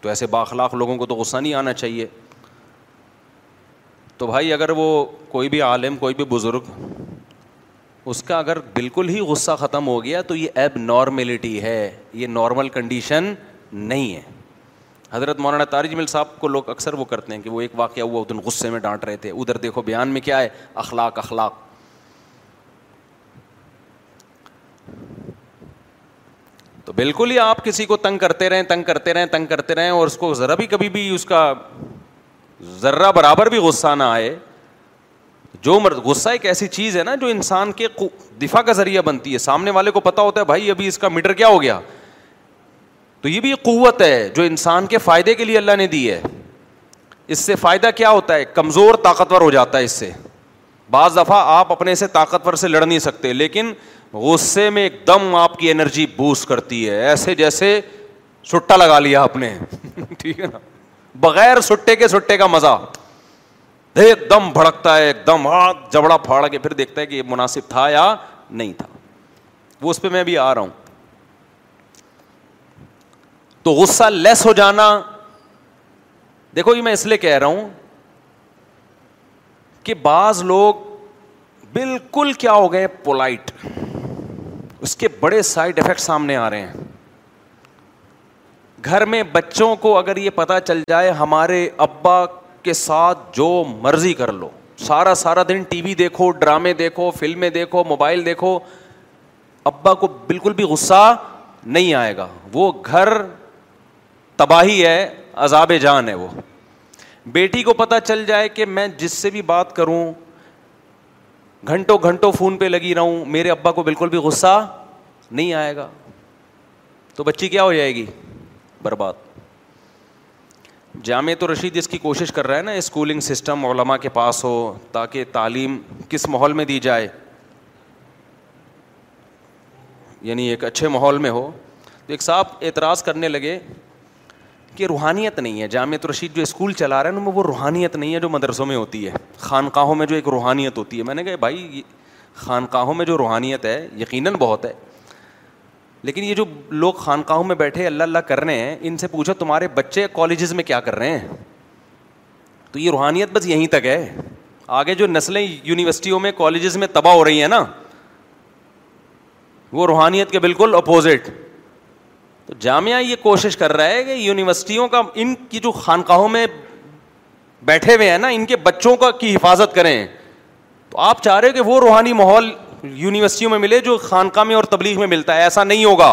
تو ایسے با اخلاق لوگوں کو تو غصہ نہیں آنا چاہیے تو بھائی اگر وہ کوئی بھی عالم کوئی بھی بزرگ اس کا اگر بالکل ہی غصہ ختم ہو گیا تو یہ ایب نارملٹی ہے یہ نارمل کنڈیشن نہیں ہے حضرت مولانا تارج مل صاحب کو لوگ اکثر وہ کرتے ہیں کہ وہ ایک واقعہ ہوا ادھر غصے میں ڈانٹ رہے تھے ادھر دیکھو بیان میں کیا ہے اخلاق اخلاق تو بالکل ہی آپ کسی کو تنگ کرتے رہیں تنگ کرتے رہیں تنگ کرتے رہیں اور اس کو ذرا بھی کبھی بھی اس کا ذرہ برابر بھی غصہ نہ آئے جو مرد غصہ ایک ایسی چیز ہے نا جو انسان کے دفاع کا ذریعہ بنتی ہے سامنے والے کو پتا ہوتا ہے بھائی ابھی اس کا میٹر کیا ہو گیا تو یہ بھی ایک قوت ہے جو انسان کے فائدے کے لیے اللہ نے دی ہے اس سے فائدہ کیا ہوتا ہے کمزور طاقتور ہو جاتا ہے اس سے بعض دفعہ آپ اپنے سے طاقتور سے لڑ نہیں سکتے لیکن غصے میں ایک دم آپ کی انرجی بوسٹ کرتی ہے ایسے جیسے سٹا لگا لیا آپ نے ٹھیک ہے نا بغیر سٹے کے سٹے کا مزہ ایک دم بھڑکتا ہے ایک دم ہاتھ جبڑا پھاڑ کے پھر دیکھتا ہے کہ یہ مناسب تھا یا نہیں تھا وہ اس پہ میں بھی آ رہا ہوں تو غصہ لیس ہو جانا دیکھو یہ میں اس لیے کہہ رہا ہوں کہ بعض لوگ بالکل کیا ہو گئے پولائٹ اس کے بڑے سائڈ افیکٹ سامنے آ رہے ہیں گھر میں بچوں کو اگر یہ پتا چل جائے ہمارے ابا کے ساتھ جو مرضی کر لو سارا سارا دن ٹی وی دیکھو ڈرامے دیکھو فلمیں دیکھو موبائل دیکھو ابا کو بالکل بھی غصہ نہیں آئے گا وہ گھر تباہی ہے عذاب جان ہے وہ بیٹی کو پتہ چل جائے کہ میں جس سے بھی بات کروں گھنٹوں گھنٹوں فون پہ لگی رہوں میرے ابا کو بالکل بھی غصہ نہیں آئے گا تو بچی کیا ہو جائے گی برباد جامع تو رشید اس کی کوشش کر رہا ہے نا اسکولنگ سسٹم علماء کے پاس ہو تاکہ تعلیم کس ماحول میں دی جائے یعنی ایک اچھے ماحول میں ہو تو ایک صاحب اعتراض کرنے لگے کہ روحانیت نہیں ہے جامعہ رشید جو اسکول چلا رہے ہیں ان میں وہ روحانیت نہیں ہے جو مدرسوں میں ہوتی ہے خانقاہوں میں جو ایک روحانیت ہوتی ہے میں نے کہا بھائی خانقاہوں میں جو روحانیت ہے یقیناً بہت ہے لیکن یہ جو لوگ خانقاہوں میں بیٹھے اللہ اللہ کر رہے ہیں ان سے پوچھو تمہارے بچے کالجز میں کیا کر رہے ہیں تو یہ روحانیت بس یہیں تک ہے آگے جو نسلیں یونیورسٹیوں میں کالجز میں تباہ ہو رہی ہیں نا وہ روحانیت کے بالکل اپوزٹ تو جامعہ یہ کوشش کر رہا ہے کہ یونیورسٹیوں کا ان کی جو خانقاہوں میں بیٹھے ہوئے ہیں نا ان کے بچوں کا کی حفاظت کریں تو آپ چاہ رہے ہو کہ وہ روحانی ماحول یونیورسٹیوں میں ملے جو خانقاہ میں اور تبلیغ میں ملتا ہے ایسا نہیں ہوگا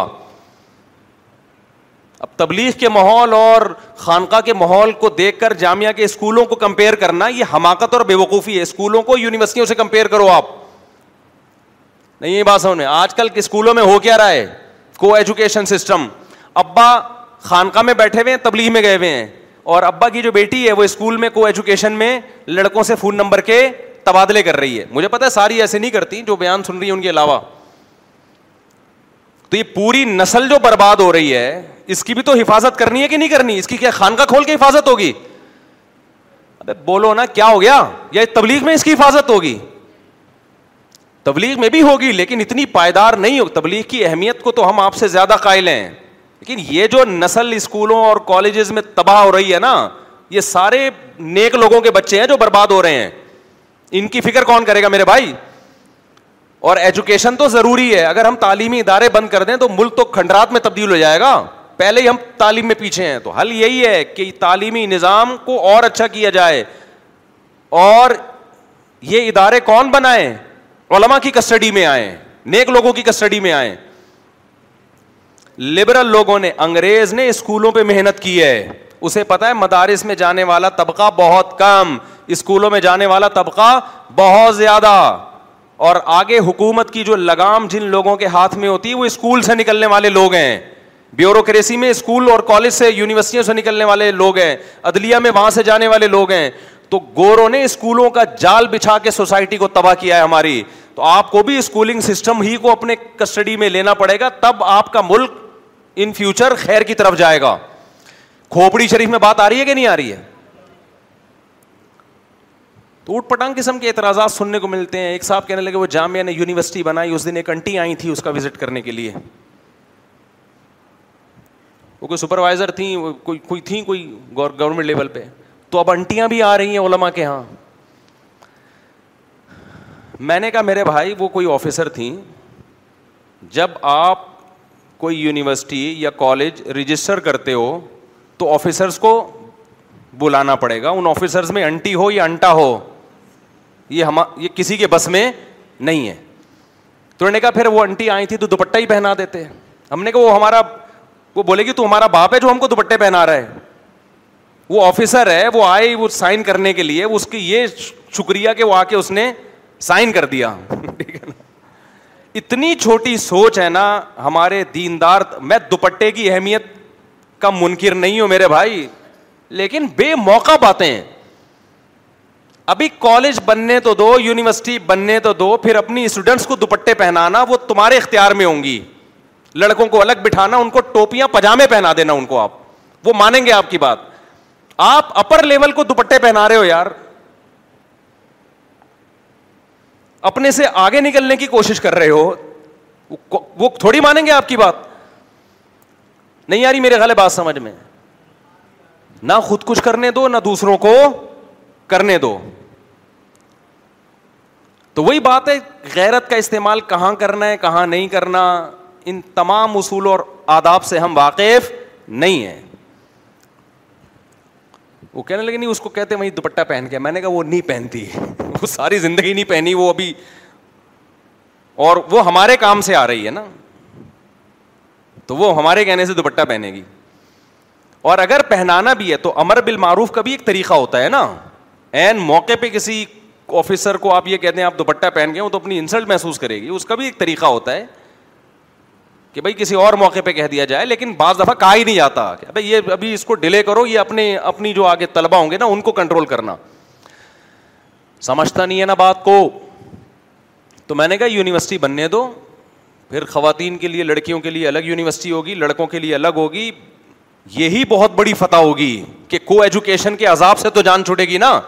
اب تبلیغ کے ماحول اور خانقاہ کے ماحول کو دیکھ کر جامعہ کے اسکولوں کو کمپیئر کرنا یہ حماقت اور بے وقوفی ہے اسکولوں کو یونیورسٹیوں سے کمپیئر کرو آپ نہیں یہ بات سمجھ میں آج کل کے اسکولوں میں ہو کیا رہا ہے کو ایجوکیشن سسٹم ابا خانقاہ میں بیٹھے ہوئے ہیں تبلیغ میں گئے ہوئے ہیں اور ابا کی جو بیٹی ہے وہ اسکول میں کو ایجوکیشن میں لڑکوں سے فون نمبر کے تبادلے کر رہی ہے مجھے پتا ہے ساری ایسے نہیں کرتی جو بیان سن رہی ان کے علاوہ تو یہ پوری نسل جو برباد ہو رہی ہے اس کی بھی تو حفاظت کرنی ہے کہ نہیں کرنی اس کی کیا خان کا کھول کے حفاظت ہوگی بولو نا کیا ہو گیا یا تبلیغ میں اس کی حفاظت ہوگی تبلیغ میں بھی ہوگی لیکن اتنی پائیدار نہیں ہوگی تبلیغ کی اہمیت کو تو ہم آپ سے زیادہ قائل ہیں لیکن یہ جو نسل اسکولوں اور کالجز میں تباہ ہو رہی ہے نا یہ سارے نیک لوگوں کے بچے ہیں جو برباد ہو رہے ہیں ان کی فکر کون کرے گا میرے بھائی اور ایجوکیشن تو ضروری ہے اگر ہم تعلیمی ادارے بند کر دیں تو ملک تو کھنڈرات میں تبدیل ہو جائے گا پہلے ہی ہم تعلیم میں پیچھے ہیں تو حل یہی ہے کہ تعلیمی نظام کو اور اچھا کیا جائے اور یہ ادارے کون بنائے علما کی کسٹڈی میں آئیں نیک لوگوں کی کسٹڈی میں آئیں لبرل لوگوں نے انگریز نے اسکولوں پہ محنت کی ہے اسے پتا ہے مدارس میں جانے والا طبقہ بہت کم اسکولوں میں جانے والا طبقہ بہت زیادہ اور آگے حکومت کی جو لگام جن لوگوں کے ہاتھ میں ہوتی ہے وہ اسکول سے نکلنے والے لوگ ہیں بیوروکریسی میں اسکول اور کالج سے یونیورسٹیوں سے نکلنے والے لوگ ہیں عدلیہ میں وہاں سے جانے والے لوگ ہیں تو گورو نے اسکولوں کا جال بچھا کے سوسائٹی کو تباہ کیا ہے ہماری تو آپ کو بھی اسکولنگ سسٹم ہی کو اپنے کسٹڈی میں لینا پڑے گا تب آپ کا ملک ان فیوچر خیر کی طرف جائے گا کھوپڑی شریف میں بات آ رہی ہے کہ نہیں آ رہی ہے تو اوٹ پٹانگ قسم کے اعتراضات سننے کو ملتے ہیں ایک صاحب کہنے لگے وہ جامعہ نے یونیورسٹی بنائی اس دن ایک انٹی آئی تھی اس کا وزٹ کرنے کے لیے وہ کوئی سپروائزر تھیں کوئی کوئی تھیں کوئی گورنمنٹ لیول پہ تو اب انٹیاں بھی آ رہی ہیں علما کے یہاں میں نے کہا میرے بھائی وہ کوئی آفیسر تھیں جب آپ کوئی یونیورسٹی یا کالج رجسٹر کرتے ہو تو آفیسرس کو بلانا پڑے گا ان آفیسرس میں انٹی ہو یا انٹا ہو یہ ہم یہ کسی کے بس میں نہیں ہے تو انہوں نے کہا پھر وہ انٹی آئی تھی تو دوپٹہ ہی پہنا دیتے ہم نے کہا وہ ہمارا وہ بولے گی تو ہمارا باپ ہے جو ہم کو دوپٹے پہنا رہا ہے وہ آفیسر ہے وہ آئے وہ سائن کرنے کے لیے اس کی یہ شکریہ کہ وہ آ کے اس نے سائن کر دیا اتنی چھوٹی سوچ ہے نا ہمارے دیندار میں دوپٹے کی اہمیت کا منکر نہیں ہوں میرے بھائی لیکن بے موقع باتیں ہیں ابھی کالج بننے تو دو یونیورسٹی بننے تو دو پھر اپنی اسٹوڈنٹس کو دوپٹے پہنانا وہ تمہارے اختیار میں ہوں گی لڑکوں کو الگ بٹھانا ان کو ٹوپیاں پجامے پہنا دینا ان کو آپ وہ مانیں گے آپ کی بات آپ اپر لیول کو دوپٹے پہنا رہے ہو یار اپنے سے آگے نکلنے کی کوشش کر رہے ہو وہ تھوڑی مانیں گے آپ کی بات نہیں یاری میرے خیال بات سمجھ میں نہ خود کچھ کرنے دو نہ دوسروں کو کرنے دو تو وہی بات ہے غیرت کا استعمال کہاں کرنا ہے کہاں نہیں کرنا ان تمام اصول اور آداب سے ہم واقف نہیں ہیں وہ کہنے لگے نہیں اس کو کہتے وہی دوپٹہ پہن کے میں نے کہا وہ نہیں پہنتی وہ ساری زندگی نہیں پہنی وہ ابھی اور وہ ہمارے کام سے آ رہی ہے نا تو وہ ہمارے کہنے سے دوپٹہ پہنے گی اور اگر پہنانا بھی ہے تو امر بال معروف کا بھی ایک طریقہ ہوتا ہے نا این موقع پہ کسی آفیسر کو آپ یہ کہتے ہیں آپ دوپٹہ پہن گئے ہو تو اپنی انسلٹ محسوس کرے گی اس کا بھی ایک طریقہ ہوتا ہے کہ بھائی کسی اور موقع پہ کہہ دیا جائے لیکن بعض دفعہ کہا ہی نہیں جاتا کہ بھائی یہ ابھی اس کو ڈیلے کرو یہ اپنے اپنی جو آگے طلبا ہوں گے نا ان کو کنٹرول کرنا سمجھتا نہیں ہے نا بات کو تو میں نے کہا یونیورسٹی بننے دو پھر خواتین کے لیے لڑکیوں کے لیے الگ یونیورسٹی ہوگی لڑکوں کے لیے الگ ہوگی یہی بہت بڑی فتح ہوگی کہ کو ایجوکیشن کے عذاب سے تو جان چھوٹے گی نا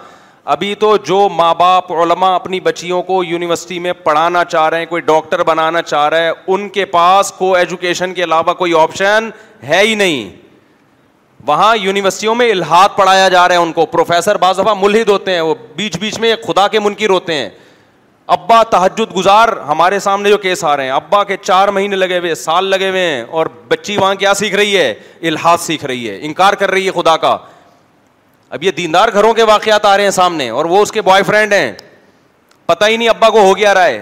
ابھی تو جو ماں باپ علما اپنی بچیوں کو یونیورسٹی میں پڑھانا چاہ رہے ہیں کوئی ڈاکٹر بنانا چاہ رہے ہیں ان کے پاس کو ایجوکیشن کے علاوہ کوئی آپشن ہے ہی نہیں وہاں یونیورسٹیوں میں الحاد پڑھایا جا رہا ہے ان کو پروفیسر بعض دفعہ ملحد ہوتے ہیں وہ بیچ بیچ میں خدا کے منکر ہوتے ہیں ابا تحجد گزار ہمارے سامنے جو کیس آ رہے ہیں ابا کے چار مہینے لگے ہوئے سال لگے ہوئے ہیں اور بچی وہاں کیا سیکھ رہی ہے الحاد سیکھ رہی ہے انکار کر رہی ہے خدا کا اب یہ دیندار گھروں کے واقعات آ رہے ہیں سامنے اور وہ اس کے بوائے فرینڈ ہیں پتہ ہی نہیں ابا کو ہو گیا رہا ہے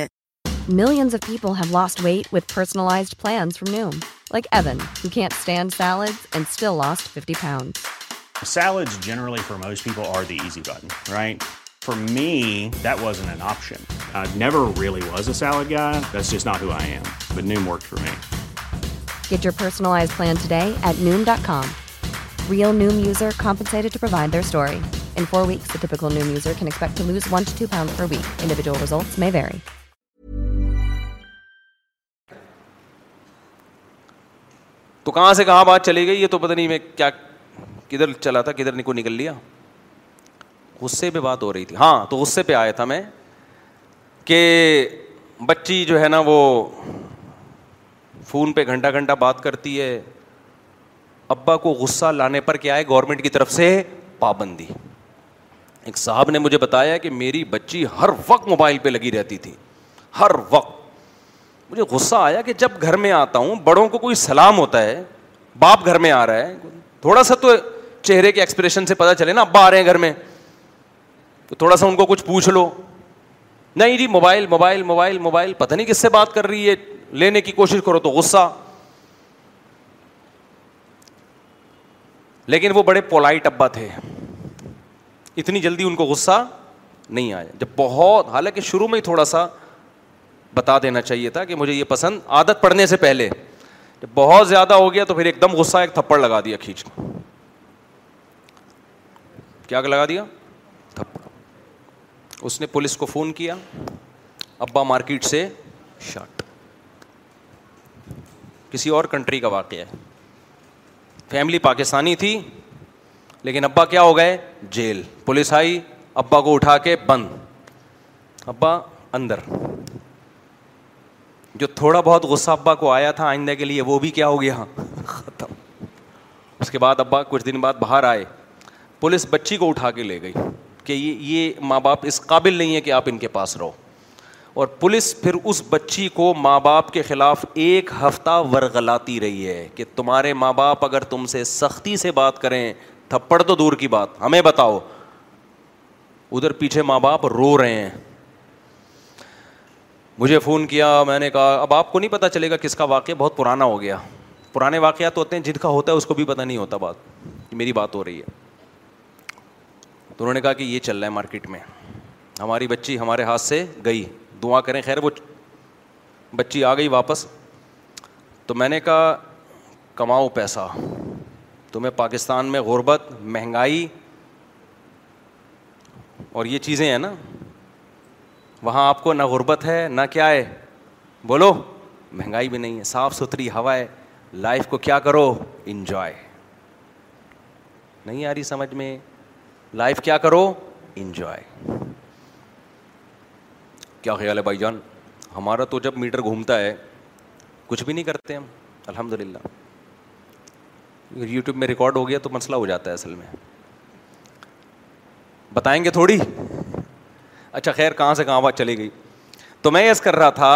People way ویت پسائز تو کہاں سے کہاں بات چلی گئی یہ تو پتہ نہیں میں کیا کدھر چلا تھا کدھر نکو کو نکل لیا غصے پہ بات ہو رہی تھی ہاں تو غصے پہ آیا تھا میں کہ بچی جو ہے نا وہ فون پہ گھنٹہ گھنٹہ بات کرتی ہے ابا کو غصہ لانے پر کیا ہے گورنمنٹ کی طرف سے پابندی ایک صاحب نے مجھے بتایا کہ میری بچی ہر وقت موبائل پہ لگی رہتی تھی ہر وقت مجھے غصہ آیا کہ جب گھر میں آتا ہوں بڑوں کو کوئی سلام ہوتا ہے باپ گھر میں آ رہا ہے تھوڑا سا تو چہرے کے ایکسپریشن سے پتا چلے نا ابا آ رہے ہیں گھر میں تو تھوڑا سا ان کو کچھ پوچھ لو نہیں جی موبائل موبائل موبائل موبائل پتہ نہیں کس سے بات کر رہی ہے لینے کی کوشش کرو تو غصہ لیکن وہ بڑے پولائٹ ابا تھے اتنی جلدی ان کو غصہ نہیں آیا جب بہت حالانکہ شروع میں ہی تھوڑا سا بتا دینا چاہیے تھا کہ مجھے یہ پسند عادت پڑنے سے پہلے جب بہت زیادہ ہو گیا تو پھر ایک دم غصہ ایک تھپڑ لگا دیا کھینچ کے کیا لگا دیا تھپڑ اس نے پولیس کو فون کیا ابا مارکیٹ سے شاٹ کسی اور کنٹری کا واقعہ ہے فیملی پاکستانی تھی لیکن ابا کیا ہو گئے جیل پولیس آئی ابا کو اٹھا کے بند ابا اندر جو تھوڑا بہت غصہ ابا کو آیا تھا آئندہ کے لیے وہ بھی کیا ہو گیا ختم اس کے بعد ابا کچھ دن بعد باہر آئے پولیس بچی کو اٹھا کے لے گئی کہ یہ یہ ماں باپ اس قابل نہیں ہے کہ آپ ان کے پاس رہو اور پولیس پھر اس بچی کو ماں باپ کے خلاف ایک ہفتہ ورغلاتی رہی ہے کہ تمہارے ماں باپ اگر تم سے سختی سے بات کریں تھپڑ تو دور کی بات ہمیں بتاؤ ادھر پیچھے ماں باپ رو رہے ہیں مجھے فون کیا میں نے کہا اب آپ کو نہیں پتہ چلے گا کس کا واقعہ بہت پرانا ہو گیا پرانے واقعات ہوتے ہیں جن کا ہوتا ہے اس کو بھی پتہ نہیں ہوتا بات میری بات ہو رہی ہے تو انہوں نے کہا کہ یہ چل رہا ہے مارکیٹ میں ہماری بچی ہمارے ہاتھ سے گئی دعا کریں خیر وہ بچی آ گئی واپس تو میں نے کہا کماؤ پیسہ تمہیں پاکستان میں غربت مہنگائی اور یہ چیزیں ہیں نا وہاں آپ کو نہ غربت ہے نہ کیا ہے بولو مہنگائی بھی نہیں ہے صاف ستھری ہوا ہے لائف کو کیا کرو انجوائے نہیں آ رہی سمجھ میں لائف کیا کرو انجوائے کیا خیال ہے بھائی جان ہمارا تو جب میٹر گھومتا ہے کچھ بھی نہیں کرتے ہم الحمد للہ یوٹیوب میں ریکارڈ ہو گیا تو مسئلہ ہو جاتا ہے اصل میں بتائیں گے تھوڑی اچھا خیر کہاں سے کہاں بات چلی گئی تو میں یس کر رہا تھا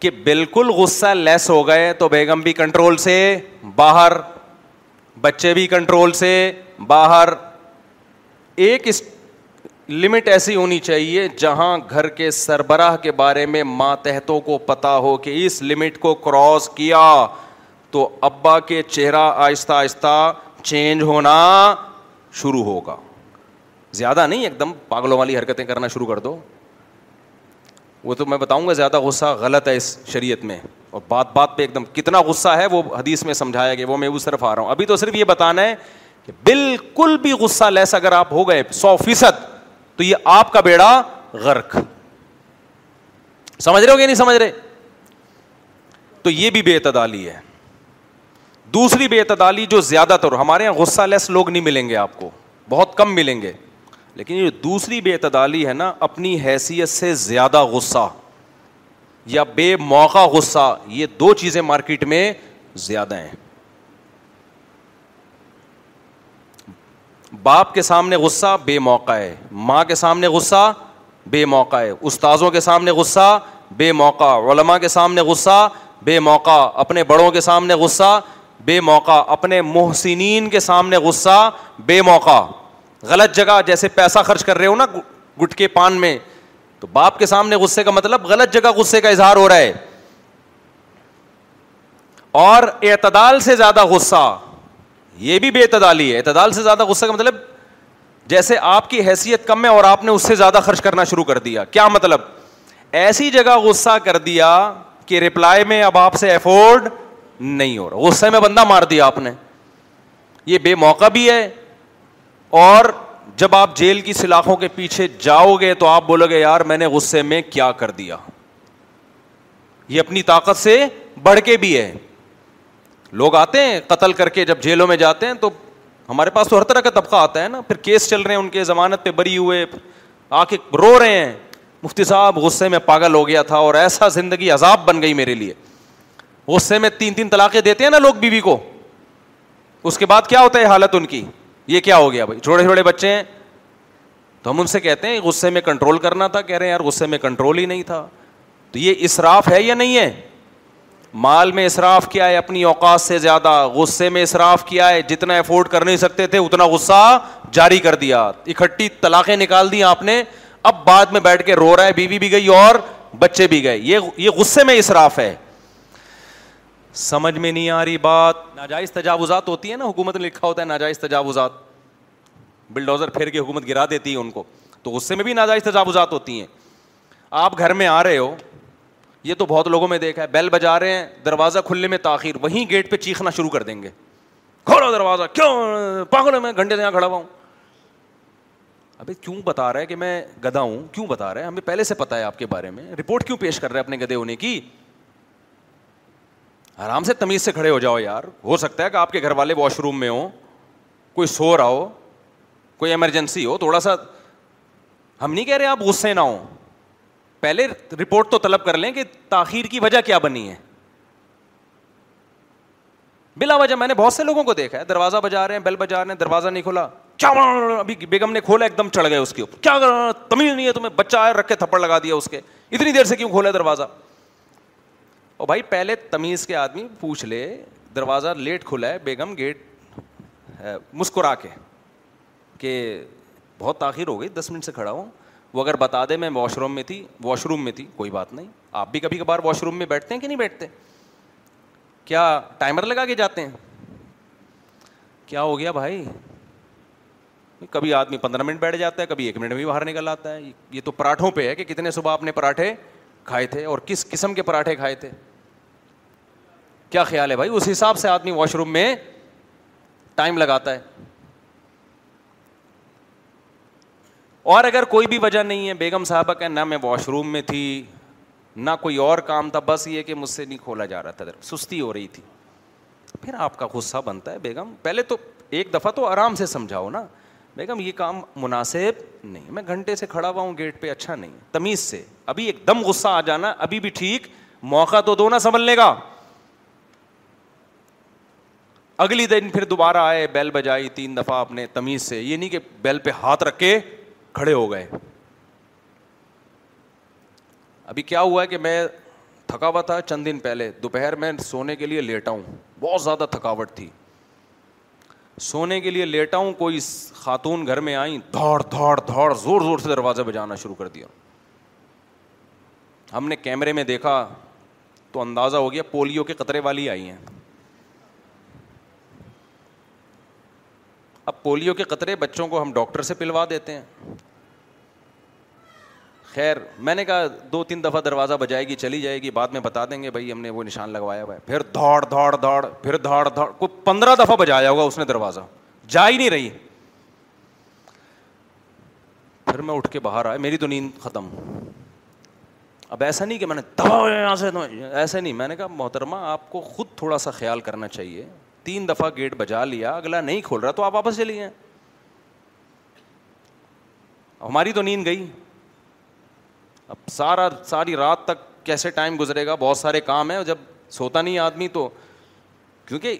کہ بالکل غصہ لیس ہو گئے تو بیگم بھی کنٹرول سے باہر بچے بھی کنٹرول سے باہر ایک اس لمٹ ایسی ہونی چاہیے جہاں گھر کے سربراہ کے بارے میں ماتحتوں کو پتہ ہو کہ اس لمٹ کو کراس کیا تو ابا کے چہرہ آہستہ آہستہ چینج ہونا شروع ہوگا زیادہ نہیں ایک دم پاگلوں والی حرکتیں کرنا شروع کر دو وہ تو میں بتاؤں گا زیادہ غصہ غلط ہے اس شریعت میں اور بات بات پہ ایک دم کتنا غصہ ہے وہ حدیث میں سمجھایا گیا وہ میں وہ صرف آ رہا ہوں ابھی تو صرف یہ بتانا ہے کہ بالکل بھی غصہ لیس اگر آپ ہو گئے سو فیصد تو یہ آپ کا بیڑا غرق سمجھ رہے ہو گیا نہیں سمجھ رہے تو یہ بھی بے اعتدالی ہے دوسری بے اعتدالی جو زیادہ تر ہمارے یہاں غصہ لیس لوگ نہیں ملیں گے آپ کو بہت کم ملیں گے لیکن یہ دوسری بے اعتدالی ہے نا اپنی حیثیت سے زیادہ غصہ یا بے موقع غصہ یہ دو چیزیں مارکیٹ میں زیادہ ہیں باپ کے سامنے غصہ بے موقع ہے ماں کے سامنے غصہ بے موقع ہے استاذوں کے سامنے غصہ بے موقع علماء کے سامنے غصہ بے موقع اپنے بڑوں کے سامنے غصہ بے موقع اپنے محسنین کے سامنے غصہ بے موقع غلط جگہ جیسے پیسہ خرچ کر رہے ہو نا گٹ کے پان میں تو باپ کے سامنے غصے کا مطلب غلط جگہ غصے کا اظہار ہو رہا ہے اور اعتدال سے زیادہ غصہ یہ بھی بے اعتدالی ہے اعتدال سے زیادہ غصہ کا مطلب جیسے آپ کی حیثیت کم ہے اور آپ نے اس سے زیادہ خرچ کرنا شروع کر دیا کیا مطلب ایسی جگہ غصہ کر دیا کہ ریپلائی میں اب آپ سے افورڈ نہیں ہو رہا غصے میں بندہ مار دیا آپ نے یہ بے موقع بھی ہے اور جب آپ جیل کی سلاخوں کے پیچھے جاؤ گے تو آپ بولو گے یار میں نے غصے میں کیا کر دیا یہ اپنی طاقت سے بڑھ کے بھی ہے لوگ آتے ہیں قتل کر کے جب جیلوں میں جاتے ہیں تو ہمارے پاس تو ہر طرح کا طبقہ آتا ہے نا پھر کیس چل رہے ہیں ان کے ضمانت پہ بری ہوئے آ کے رو رہے ہیں مفتی صاحب غصے میں پاگل ہو گیا تھا اور ایسا زندگی عذاب بن گئی میرے لیے غصے میں تین تین طلاقیں دیتے ہیں نا لوگ بیوی بی کو اس کے بعد کیا ہوتا ہے حالت ان کی یہ کیا ہو گیا بھائی چھوٹے چھوٹے بچے ہیں تو ہم ان سے کہتے ہیں غصے میں کنٹرول کرنا تھا کہہ رہے ہیں یار غصے میں کنٹرول ہی نہیں تھا تو یہ اصراف ہے یا نہیں ہے مال میں اصراف کیا ہے اپنی اوقات سے زیادہ غصے میں اصراف کیا ہے جتنا افورڈ کر نہیں سکتے تھے اتنا غصہ جاری کر دیا اکٹھی طلاقیں نکال دی آپ نے اب بعد میں بیٹھ کے رو رہا ہے بیوی بھی گئی اور بچے بھی گئے یہ غصے میں اصراف ہے سمجھ میں نہیں آ رہی بات ناجائز تجاوزات ہوتی ہے نا حکومت نے لکھا ہوتا ہے ناجائز تجاوزات بلڈوزر پھیر کے حکومت گرا دیتی ہے ان کو تو اس سے میں بھی ناجائز تجاوزات ہوتی ہیں آپ گھر میں آ رہے ہو یہ تو بہت لوگوں میں دیکھا ہے بیل بجا رہے ہیں دروازہ کھلنے میں تاخیر وہیں گیٹ پہ چیخنا شروع کر دیں گے کھولو دروازہ کیوں پاگل میں گھنٹے سے یہاں کھڑا ہوا ہوں ابھی کیوں بتا رہا ہے کہ میں گدا ہوں کیوں بتا رہا ہے ہمیں پہلے سے پتا ہے آپ کے بارے میں رپورٹ کیوں پیش کر رہے ہیں اپنے گدے ہونے کی آرام سے تمیز سے کھڑے ہو جاؤ یار ہو سکتا ہے کہ آپ کے گھر والے واش روم میں ہوں کوئی سو رہا ہو کوئی ایمرجنسی ہو تھوڑا سا ہم نہیں کہہ رہے آپ غصے نہ ہوں پہلے رپورٹ تو طلب کر لیں کہ تاخیر کی وجہ کیا بنی ہے بلا وجہ میں نے بہت سے لوگوں کو دیکھا ہے دروازہ بجا رہے ہیں بیل بجا رہے ہیں دروازہ نہیں کھولا کیا ابھی بیگم نے کھولا ایک دم چڑھ گئے اس کے اوپر کیا تمیز نہیں ہے تمہیں بچہ آیا رکھ کے تھپڑ لگا دیا اس کے اتنی دیر سے کیوں کھولا دروازہ اور بھائی پہلے تمیز کے آدمی پوچھ لے دروازہ لیٹ کھلا ہے بیگم گیٹ مسکرا کے کہ بہت تاخیر ہو گئی دس منٹ سے کھڑا ہوں وہ اگر بتا دے میں واش روم میں تھی واش روم میں تھی کوئی بات نہیں آپ بھی کبھی کبھار واش روم میں بیٹھتے ہیں کہ نہیں بیٹھتے کیا ٹائمر لگا کے جاتے ہیں کیا ہو گیا بھائی کبھی آدمی پندرہ منٹ بیٹھ جاتا ہے کبھی ایک منٹ میں باہر نکل آتا ہے یہ تو پراٹھوں پہ ہے کہ کتنے صبح آپ نے پراٹھے کھائے تھے اور کس قسم کے پراٹھے کھائے تھے کیا خیال ہے بھائی اس حساب سے آدمی واش روم میں ٹائم لگاتا ہے اور اگر کوئی بھی وجہ نہیں ہے بیگم صاحبہ کہ نہ میں واش روم میں تھی نہ کوئی اور کام تھا بس یہ کہ مجھ سے نہیں کھولا جا رہا تھا سستی ہو رہی تھی پھر آپ کا غصہ بنتا ہے بیگم پہلے تو ایک دفعہ تو آرام سے سمجھاؤ نا بیگم یہ کام مناسب نہیں میں گھنٹے سے کھڑا ہوا ہوں گیٹ پہ اچھا نہیں تمیز سے ابھی ایک دم غصہ آ جانا ابھی بھی ٹھیک موقع تو دو نا سنبھلنے کا اگلی دن پھر دوبارہ آئے بیل بجائی تین دفعہ اپنے تمیز سے یہ نہیں کہ بیل پہ ہاتھ رکھ کے کھڑے ہو گئے ابھی کیا ہوا ہے کہ میں تھکا ہوا تھا چند دن پہلے دوپہر میں سونے کے لیے لیٹا ہوں بہت زیادہ تھکاوٹ تھی سونے کے لیے لیٹا ہوں کوئی خاتون گھر میں آئیں دھوڑ دوڑ دھوڑ زور زور سے دروازہ بجانا شروع کر دیا ہم نے کیمرے میں دیکھا تو اندازہ ہو گیا پولیو کے قطرے والی آئی ہیں اب پولیو کے قطرے بچوں کو ہم ڈاکٹر سے پلوا دیتے ہیں خیر میں نے کہا دو تین دفعہ دروازہ بجائے گی چلی جائے گی بعد میں بتا دیں گے بھائی ہم نے وہ نشان لگوایا ہوا ہے پھر دوڑ دوڑ دوڑ پھر دوڑ دوڑ کو پندرہ دفعہ بجایا ہوگا اس نے دروازہ جا ہی نہیں رہی پھر میں اٹھ کے باہر آیا میری تو نیند ختم اب ایسا نہیں کہ میں نے ایسے نہیں میں نے کہا محترمہ آپ کو خود تھوڑا سا خیال کرنا چاہیے تین دفعہ گیٹ بجا لیا اگلا نہیں کھول رہا تو آپ واپس ہماری تو نیند گئی اب سارا ساری رات تک کیسے ٹائم گزرے گا بہت سارے کام ہیں جب سوتا نہیں آدمی تو کیونکہ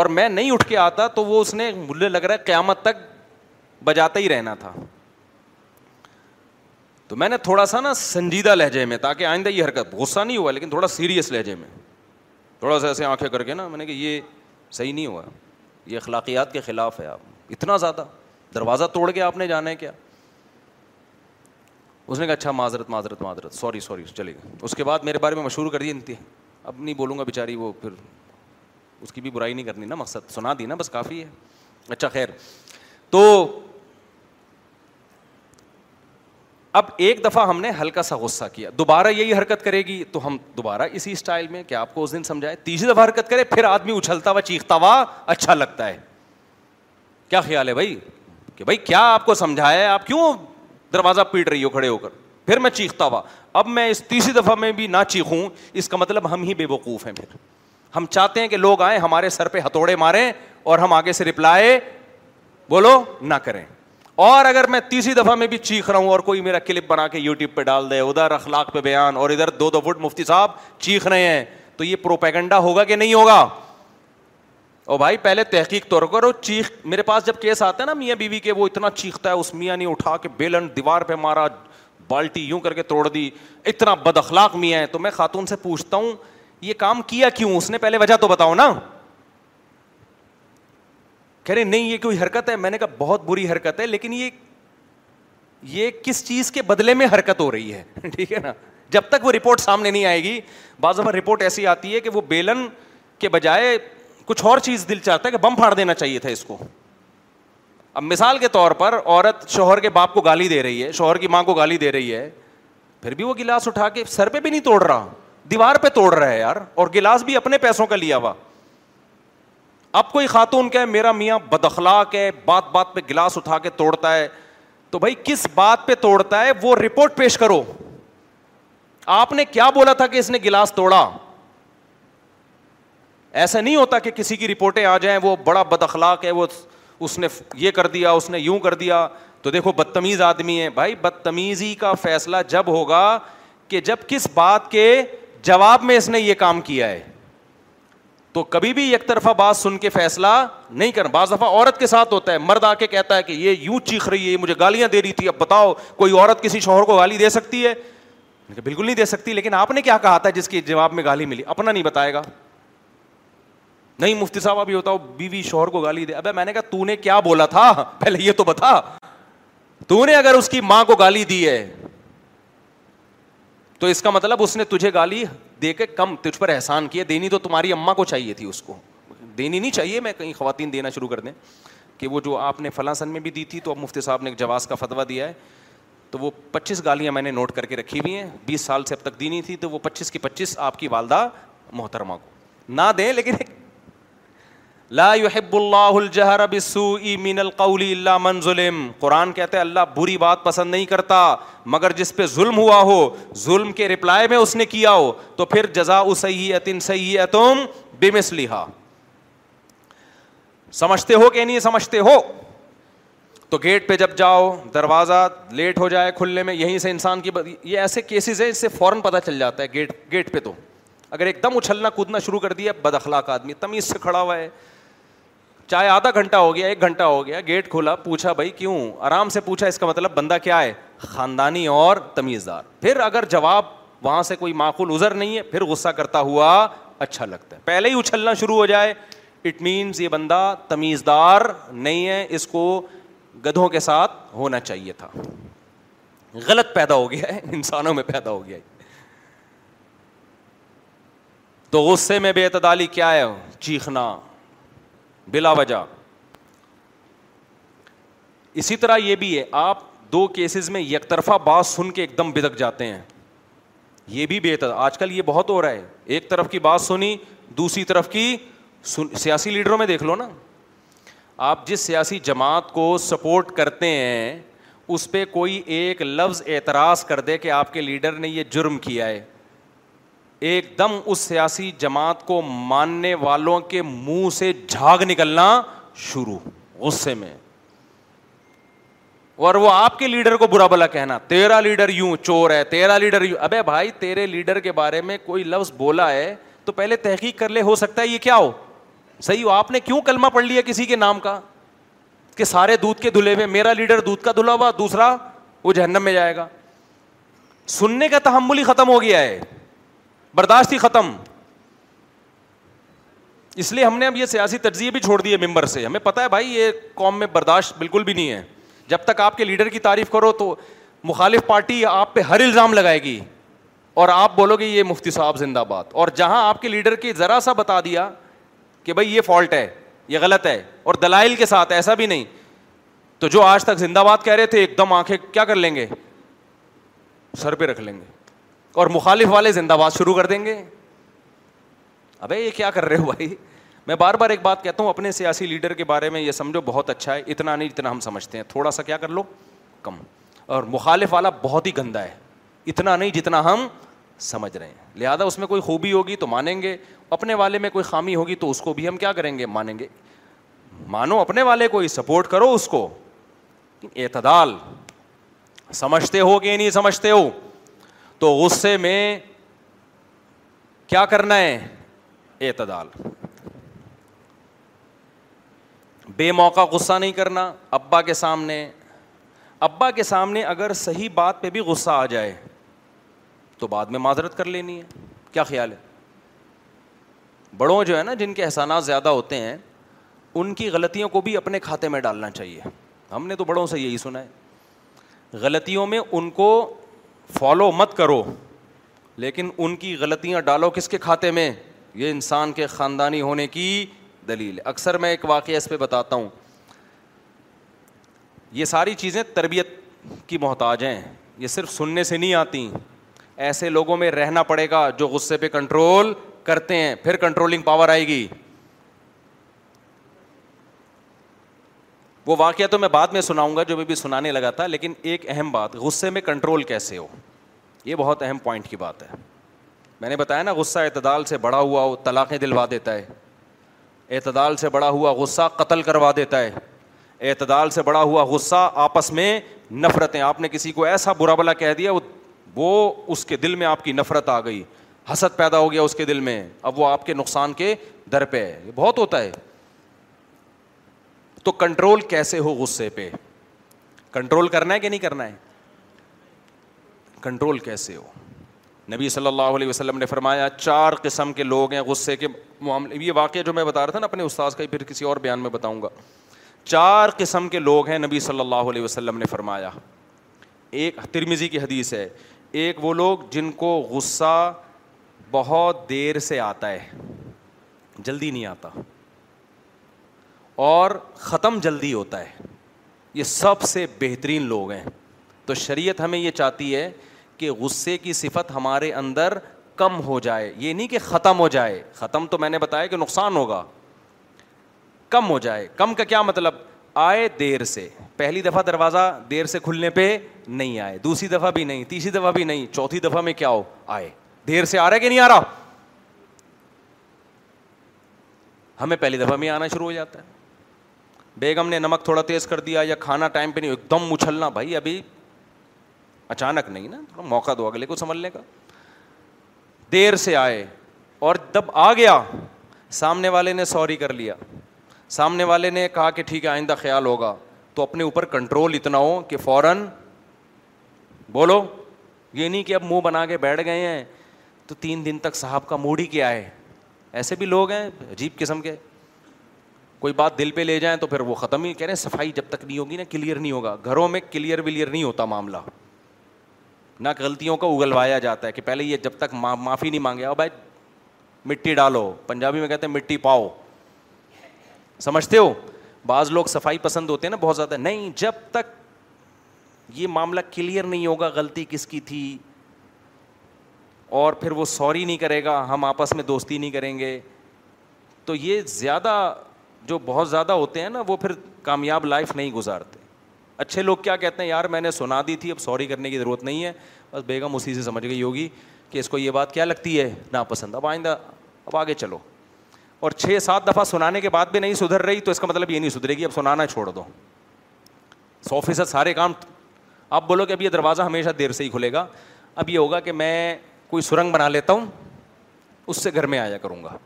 اور میں نہیں اٹھ کے آتا تو وہ اس نے مجھے لگ رہا ہے قیامت تک بجاتا ہی رہنا تھا تو میں نے تھوڑا سا نا سنجیدہ لہجے میں تاکہ آئندہ یہ حرکت غصہ نہیں ہوا لیکن تھوڑا سیریس لہجے میں تھوڑا سا ایسے آنکھیں کر کے نا میں نے کہ یہ صحیح نہیں ہوا یہ اخلاقیات کے خلاف ہے آپ اتنا زیادہ دروازہ توڑ کے آپ نے جانا ہے کیا اس نے کہا اچھا معذرت معذرت معذرت سوری سوری چلے گا اس کے بعد میرے بارے میں مشہور کر انتی اب نہیں بولوں گا بیچاری وہ پھر اس کی بھی برائی نہیں کرنی نا مقصد سنا دی نا بس کافی ہے اچھا خیر تو اب ایک دفعہ ہم نے ہلکا سا غصہ کیا دوبارہ یہی حرکت کرے گی تو ہم دوبارہ اسی اسٹائل میں کہ آپ کو اس دن سمجھائے تیسری دفعہ حرکت کرے پھر آدمی اچھلتا ہوا چیختا ہوا اچھا لگتا ہے کیا خیال ہے بھائی کہ بھائی کیا آپ کو سمجھایا آپ کیوں دروازہ پیٹ رہی ہو کھڑے ہو کر پھر میں چیختا ہوا اب میں اس تیسری دفعہ میں بھی نہ چیخوں اس کا مطلب ہم ہی بے وقوف ہیں پھر ہم چاہتے ہیں کہ لوگ آئیں ہمارے سر پہ ہتھوڑے ماریں اور ہم آگے سے رپلائے بولو نہ کریں اور اگر میں تیسری دفعہ میں بھی چیخ رہا ہوں اور کوئی میرا کلپ بنا کے یوٹیوب پہ ڈال دے ادھر اخلاق پہ بیان اور ادھر دو دو فٹ مفتی صاحب چیخ رہے ہیں تو یہ پروپیگنڈا ہوگا کہ نہیں ہوگا او بھائی پہلے تحقیق طور پر چیخ میرے پاس جب کیس آتا ہے نا میاں بیوی بی کے وہ اتنا چیختا ہے اس میاں نے اٹھا کے بیلن دیوار پہ مارا بالٹی یوں کر کے توڑ دی اتنا بد اخلاق میاں ہے تو میں خاتون سے پوچھتا ہوں یہ کام کیا کیوں اس نے پہلے وجہ تو بتاؤ نا کہہ رہے نہیں یہ کوئی حرکت ہے میں نے کہا بہت بری حرکت ہے لیکن یہ یہ کس چیز کے بدلے میں حرکت ہو رہی ہے ٹھیک ہے نا جب تک وہ رپورٹ سامنے نہیں آئے گی بعض اب رپورٹ ایسی آتی ہے کہ وہ بیلن کے بجائے کچھ اور چیز دل چاہتا ہے کہ بم پھاڑ دینا چاہیے تھا اس کو اب مثال کے طور پر عورت شوہر کے باپ کو گالی دے رہی ہے شوہر کی ماں کو گالی دے رہی ہے پھر بھی وہ گلاس اٹھا کے سر پہ بھی نہیں توڑ رہا دیوار پہ توڑ رہا ہے یار اور گلاس بھی اپنے پیسوں کا لیا ہوا اب کوئی خاتون کہ میرا میاں بدخلاق ہے بات بات پہ گلاس اٹھا کے توڑتا ہے تو بھائی کس بات پہ توڑتا ہے وہ رپورٹ پیش کرو آپ نے کیا بولا تھا کہ اس نے گلاس توڑا ایسا نہیں ہوتا کہ کسی کی رپورٹیں آ جائیں وہ بڑا بد اخلاق ہے وہ اس نے یہ کر دیا اس نے یوں کر دیا تو دیکھو بدتمیز آدمی ہے بھائی بدتمیزی کا فیصلہ جب ہوگا کہ جب کس بات کے جواب میں اس نے یہ کام کیا ہے تو کبھی بھی ایک طرفہ بات سن کے فیصلہ نہیں کرنا بعض دفعہ عورت کے ساتھ ہوتا ہے مرد آ کے کہتا ہے کہ یہ یوں چیخ رہی ہے مجھے گالیاں دے رہی تھی اب بتاؤ کوئی عورت کسی شوہر کو گالی دے سکتی ہے بالکل نہیں دے سکتی لیکن آپ نے کیا کہا تھا جس کے جواب میں گالی ملی اپنا نہیں بتائے گا نہیں مفتی صاحب ابھی ہوتا بیوی شوہر کو گالی دے ابے میں نے کہا تو نے کیا بولا تھا پہلے یہ تو بتا تو نے اگر اس کی ماں کو گالی دی ہے تو اس کا مطلب اس نے تجھے گالی دے کے کم تجھ پر احسان کیا دینی تو تمہاری اماں کو چاہیے تھی اس کو دینی نہیں چاہیے میں کہیں خواتین دینا شروع کر دیں کہ وہ جو آپ نے فلاں سن میں بھی دی تھی تو اب مفتی صاحب نے ایک جواز کا فتویٰ دیا ہے تو وہ پچیس گالیاں میں نے نوٹ کر کے رکھی ہوئی ہیں بیس سال سے اب تک دینی تھی تو وہ پچیس کی پچیس آپ کی والدہ محترمہ کو نہ دیں لیکن ایک لا يحب اللہ ب من القول الا اللہ ظلم قرآن کہتے ہیں اللہ بری بات پسند نہیں کرتا مگر جس پہ ظلم ہوا ہو ظلم کے رپلائے میں اس نے کیا ہو تو پھر جزا سیئت تم بےحا سمجھتے ہو کہ نہیں سمجھتے ہو تو گیٹ پہ جب جاؤ دروازہ لیٹ ہو جائے کھلنے میں یہیں سے انسان کی یہ ایسے کیسز ہیں اس سے فوراً پتا چل جاتا ہے گیٹ گیٹ پہ تو اگر ایک دم اچھلنا کودنا شروع کر دیا بد اخلاق آدمی تمیز سے کھڑا ہوا ہے چاہے آدھا گھنٹہ ہو گیا ایک گھنٹہ ہو گیا گیٹ کھولا پوچھا بھائی کیوں آرام سے پوچھا اس کا مطلب بندہ کیا ہے خاندانی اور تمیزدار پھر اگر جواب وہاں سے کوئی معقول ازر نہیں ہے پھر غصہ کرتا ہوا اچھا لگتا ہے پہلے ہی اچھلنا شروع ہو جائے اٹ مینس یہ بندہ تمیزدار نہیں ہے اس کو گدھوں کے ساتھ ہونا چاہیے تھا غلط پیدا ہو گیا ہے انسانوں میں پیدا ہو گیا ہے تو غصے میں بے اعتدالی کیا ہے چیخنا بلا وجہ اسی طرح یہ بھی ہے آپ دو کیسز میں یک طرفہ بات سن کے ایک دم بدک جاتے ہیں یہ بھی بہتر آج کل یہ بہت ہو رہا ہے ایک طرف کی بات سنی دوسری طرف کی سن... سیاسی لیڈروں میں دیکھ لو نا آپ جس سیاسی جماعت کو سپورٹ کرتے ہیں اس پہ کوئی ایک لفظ اعتراض کر دے کہ آپ کے لیڈر نے یہ جرم کیا ہے ایک دم اس سیاسی جماعت کو ماننے والوں کے منہ سے جھاگ نکلنا شروع غصے میں اور وہ آپ کے لیڈر کو برا بلا کہنا تیرا لیڈر یوں چور ہے تیرا لیڈر یوں ابے بھائی تیرے لیڈر کے بارے میں کوئی لفظ بولا ہے تو پہلے تحقیق کر لے ہو سکتا ہے یہ کیا ہو صحیح ہو آپ نے کیوں کلمہ پڑھ لیا کسی کے نام کا کہ سارے دودھ کے دھلے میں میرا لیڈر دودھ کا دھلا ہوا دوسرا وہ جہنم میں جائے گا سننے کا تحمل ہی ختم ہو گیا ہے برداشت ہی ختم اس لیے ہم نے اب یہ سیاسی تجزیے بھی چھوڑ دیے ممبر سے ہمیں پتہ ہے بھائی یہ قوم میں برداشت بالکل بھی نہیں ہے جب تک آپ کے لیڈر کی تعریف کرو تو مخالف پارٹی آپ پہ ہر الزام لگائے گی اور آپ بولو گے یہ مفتی صاحب زندہ باد اور جہاں آپ کے لیڈر کی ذرا سا بتا دیا کہ بھائی یہ فالٹ ہے یہ غلط ہے اور دلائل کے ساتھ ایسا بھی نہیں تو جو آج تک زندہ باد کہہ رہے تھے ایک دم آنکھیں کیا کر لیں گے سر پہ رکھ لیں گے اور مخالف والے زندہ باد شروع کر دیں گے ابھی یہ کیا کر رہے ہو بھائی میں بار بار ایک بات کہتا ہوں اپنے سیاسی لیڈر کے بارے میں یہ سمجھو بہت اچھا ہے اتنا نہیں جتنا ہم سمجھتے ہیں تھوڑا سا کیا کر لو کم اور مخالف والا بہت ہی گندا ہے اتنا نہیں جتنا ہم سمجھ رہے ہیں لہٰذا اس میں کوئی خوبی ہوگی تو مانیں گے اپنے والے میں کوئی خامی ہوگی تو اس کو بھی ہم کیا کریں گے مانیں گے مانو اپنے والے ہی سپورٹ کرو اس کو اعتدال سمجھتے ہو کہ نہیں سمجھتے ہو تو غصے میں کیا کرنا ہے اعتدال بے موقع غصہ نہیں کرنا ابا کے سامنے ابا کے سامنے اگر صحیح بات پہ بھی غصہ آ جائے تو بعد میں معذرت کر لینی ہے کیا خیال ہے بڑوں جو ہے نا جن کے احسانات زیادہ ہوتے ہیں ان کی غلطیوں کو بھی اپنے کھاتے میں ڈالنا چاہیے ہم نے تو بڑوں سے یہی سنا ہے غلطیوں میں ان کو فالو مت کرو لیکن ان کی غلطیاں ڈالو کس کے کھاتے میں یہ انسان کے خاندانی ہونے کی دلیل اکثر میں ایک واقعہ اس پہ بتاتا ہوں یہ ساری چیزیں تربیت کی محتاج ہیں یہ صرف سننے سے نہیں آتی ایسے لوگوں میں رہنا پڑے گا جو غصے پہ کنٹرول کرتے ہیں پھر کنٹرولنگ پاور آئے گی وہ واقعہ تو میں بعد میں سناؤں گا جو میں بھی سنانے لگا تھا لیکن ایک اہم بات غصے میں کنٹرول کیسے ہو یہ بہت اہم پوائنٹ کی بات ہے میں نے بتایا نا غصہ اعتدال سے بڑا ہوا وہ طلاقیں دلوا دیتا ہے اعتدال سے بڑا ہوا غصہ قتل کروا دیتا ہے اعتدال سے بڑا ہوا غصہ آپس میں نفرتیں آپ نے کسی کو ایسا برا بلا کہہ دیا وہ اس کے دل میں آپ کی نفرت آ گئی حسد پیدا ہو گیا اس کے دل میں اب وہ آپ کے نقصان کے در پہ ہے یہ بہت ہوتا ہے تو کنٹرول کیسے ہو غصے پہ کنٹرول کرنا ہے کہ نہیں کرنا ہے کنٹرول کیسے ہو نبی صلی اللہ علیہ وسلم نے فرمایا چار قسم کے لوگ ہیں غصے کے معاملے یہ واقعہ جو میں بتا رہا تھا نا اپنے استاذ کا ہی پھر کسی اور بیان میں بتاؤں گا چار قسم کے لوگ ہیں نبی صلی اللہ علیہ وسلم نے فرمایا ایک ترمیزی کی حدیث ہے ایک وہ لوگ جن کو غصہ بہت دیر سے آتا ہے جلدی نہیں آتا اور ختم جلدی ہوتا ہے یہ سب سے بہترین لوگ ہیں تو شریعت ہمیں یہ چاہتی ہے کہ غصے کی صفت ہمارے اندر کم ہو جائے یہ نہیں کہ ختم ہو جائے ختم تو میں نے بتایا کہ نقصان ہوگا کم ہو جائے کم کا کیا مطلب آئے دیر سے پہلی دفعہ دروازہ دیر سے کھلنے پہ نہیں آئے دوسری دفعہ بھی نہیں تیسری دفعہ بھی نہیں چوتھی دفعہ میں کیا ہو آئے دیر سے آ رہا ہے کہ نہیں آ رہا ہمیں پہلی دفعہ میں آنا شروع ہو جاتا ہے بیگم نے نمک تھوڑا تیز کر دیا یا کھانا ٹائم پہ نہیں ایک دم اچھلنا بھائی ابھی اچانک نہیں نا تھوڑا موقع دو اگلے کو سمجھنے کا دیر سے آئے اور جب آ گیا سامنے والے نے سوری کر لیا سامنے والے نے کہا کہ ٹھیک ہے آئندہ خیال ہوگا تو اپنے اوپر کنٹرول اتنا ہو کہ فوراً بولو یہ نہیں کہ اب منہ بنا کے بیٹھ گئے ہیں تو تین دن تک صاحب کا موڈ ہی کیا ہے ایسے بھی لوگ ہیں عجیب قسم کے کوئی بات دل پہ لے جائیں تو پھر وہ ختم ہی کہہ رہے ہیں صفائی جب تک نہیں ہوگی نا کلیئر نہیں ہوگا گھروں میں کلیئر ولیئر نہیں ہوتا معاملہ نہ غلطیوں کا اگلوایا جاتا ہے کہ پہلے یہ جب تک معافی نہیں مانگے آؤ بھائی مٹی ڈالو پنجابی میں کہتے ہیں مٹی پاؤ سمجھتے ہو بعض لوگ صفائی پسند ہوتے ہیں نا بہت زیادہ نہیں جب تک یہ معاملہ کلیئر نہیں ہوگا غلطی کس کی تھی اور پھر وہ سوری نہیں کرے گا ہم آپس میں دوستی نہیں کریں گے تو یہ زیادہ جو بہت زیادہ ہوتے ہیں نا وہ پھر کامیاب لائف نہیں گزارتے اچھے لوگ کیا کہتے ہیں یار میں نے سنا دی تھی اب سوری کرنے کی ضرورت نہیں ہے بس بیگم اسی سے سمجھ گئی ہوگی کہ اس کو یہ بات کیا لگتی ہے ناپسند اب آئندہ اب آگے چلو اور چھ سات دفعہ سنانے کے بعد بھی نہیں سدھر رہی تو اس کا مطلب یہ نہیں سدھرے گی اب سنانا چھوڑ دو سو فیصد سارے کام آپ بولو کہ اب یہ دروازہ ہمیشہ دیر سے ہی کھلے گا اب یہ ہوگا کہ میں کوئی سرنگ بنا لیتا ہوں اس سے گھر میں آیا کروں گا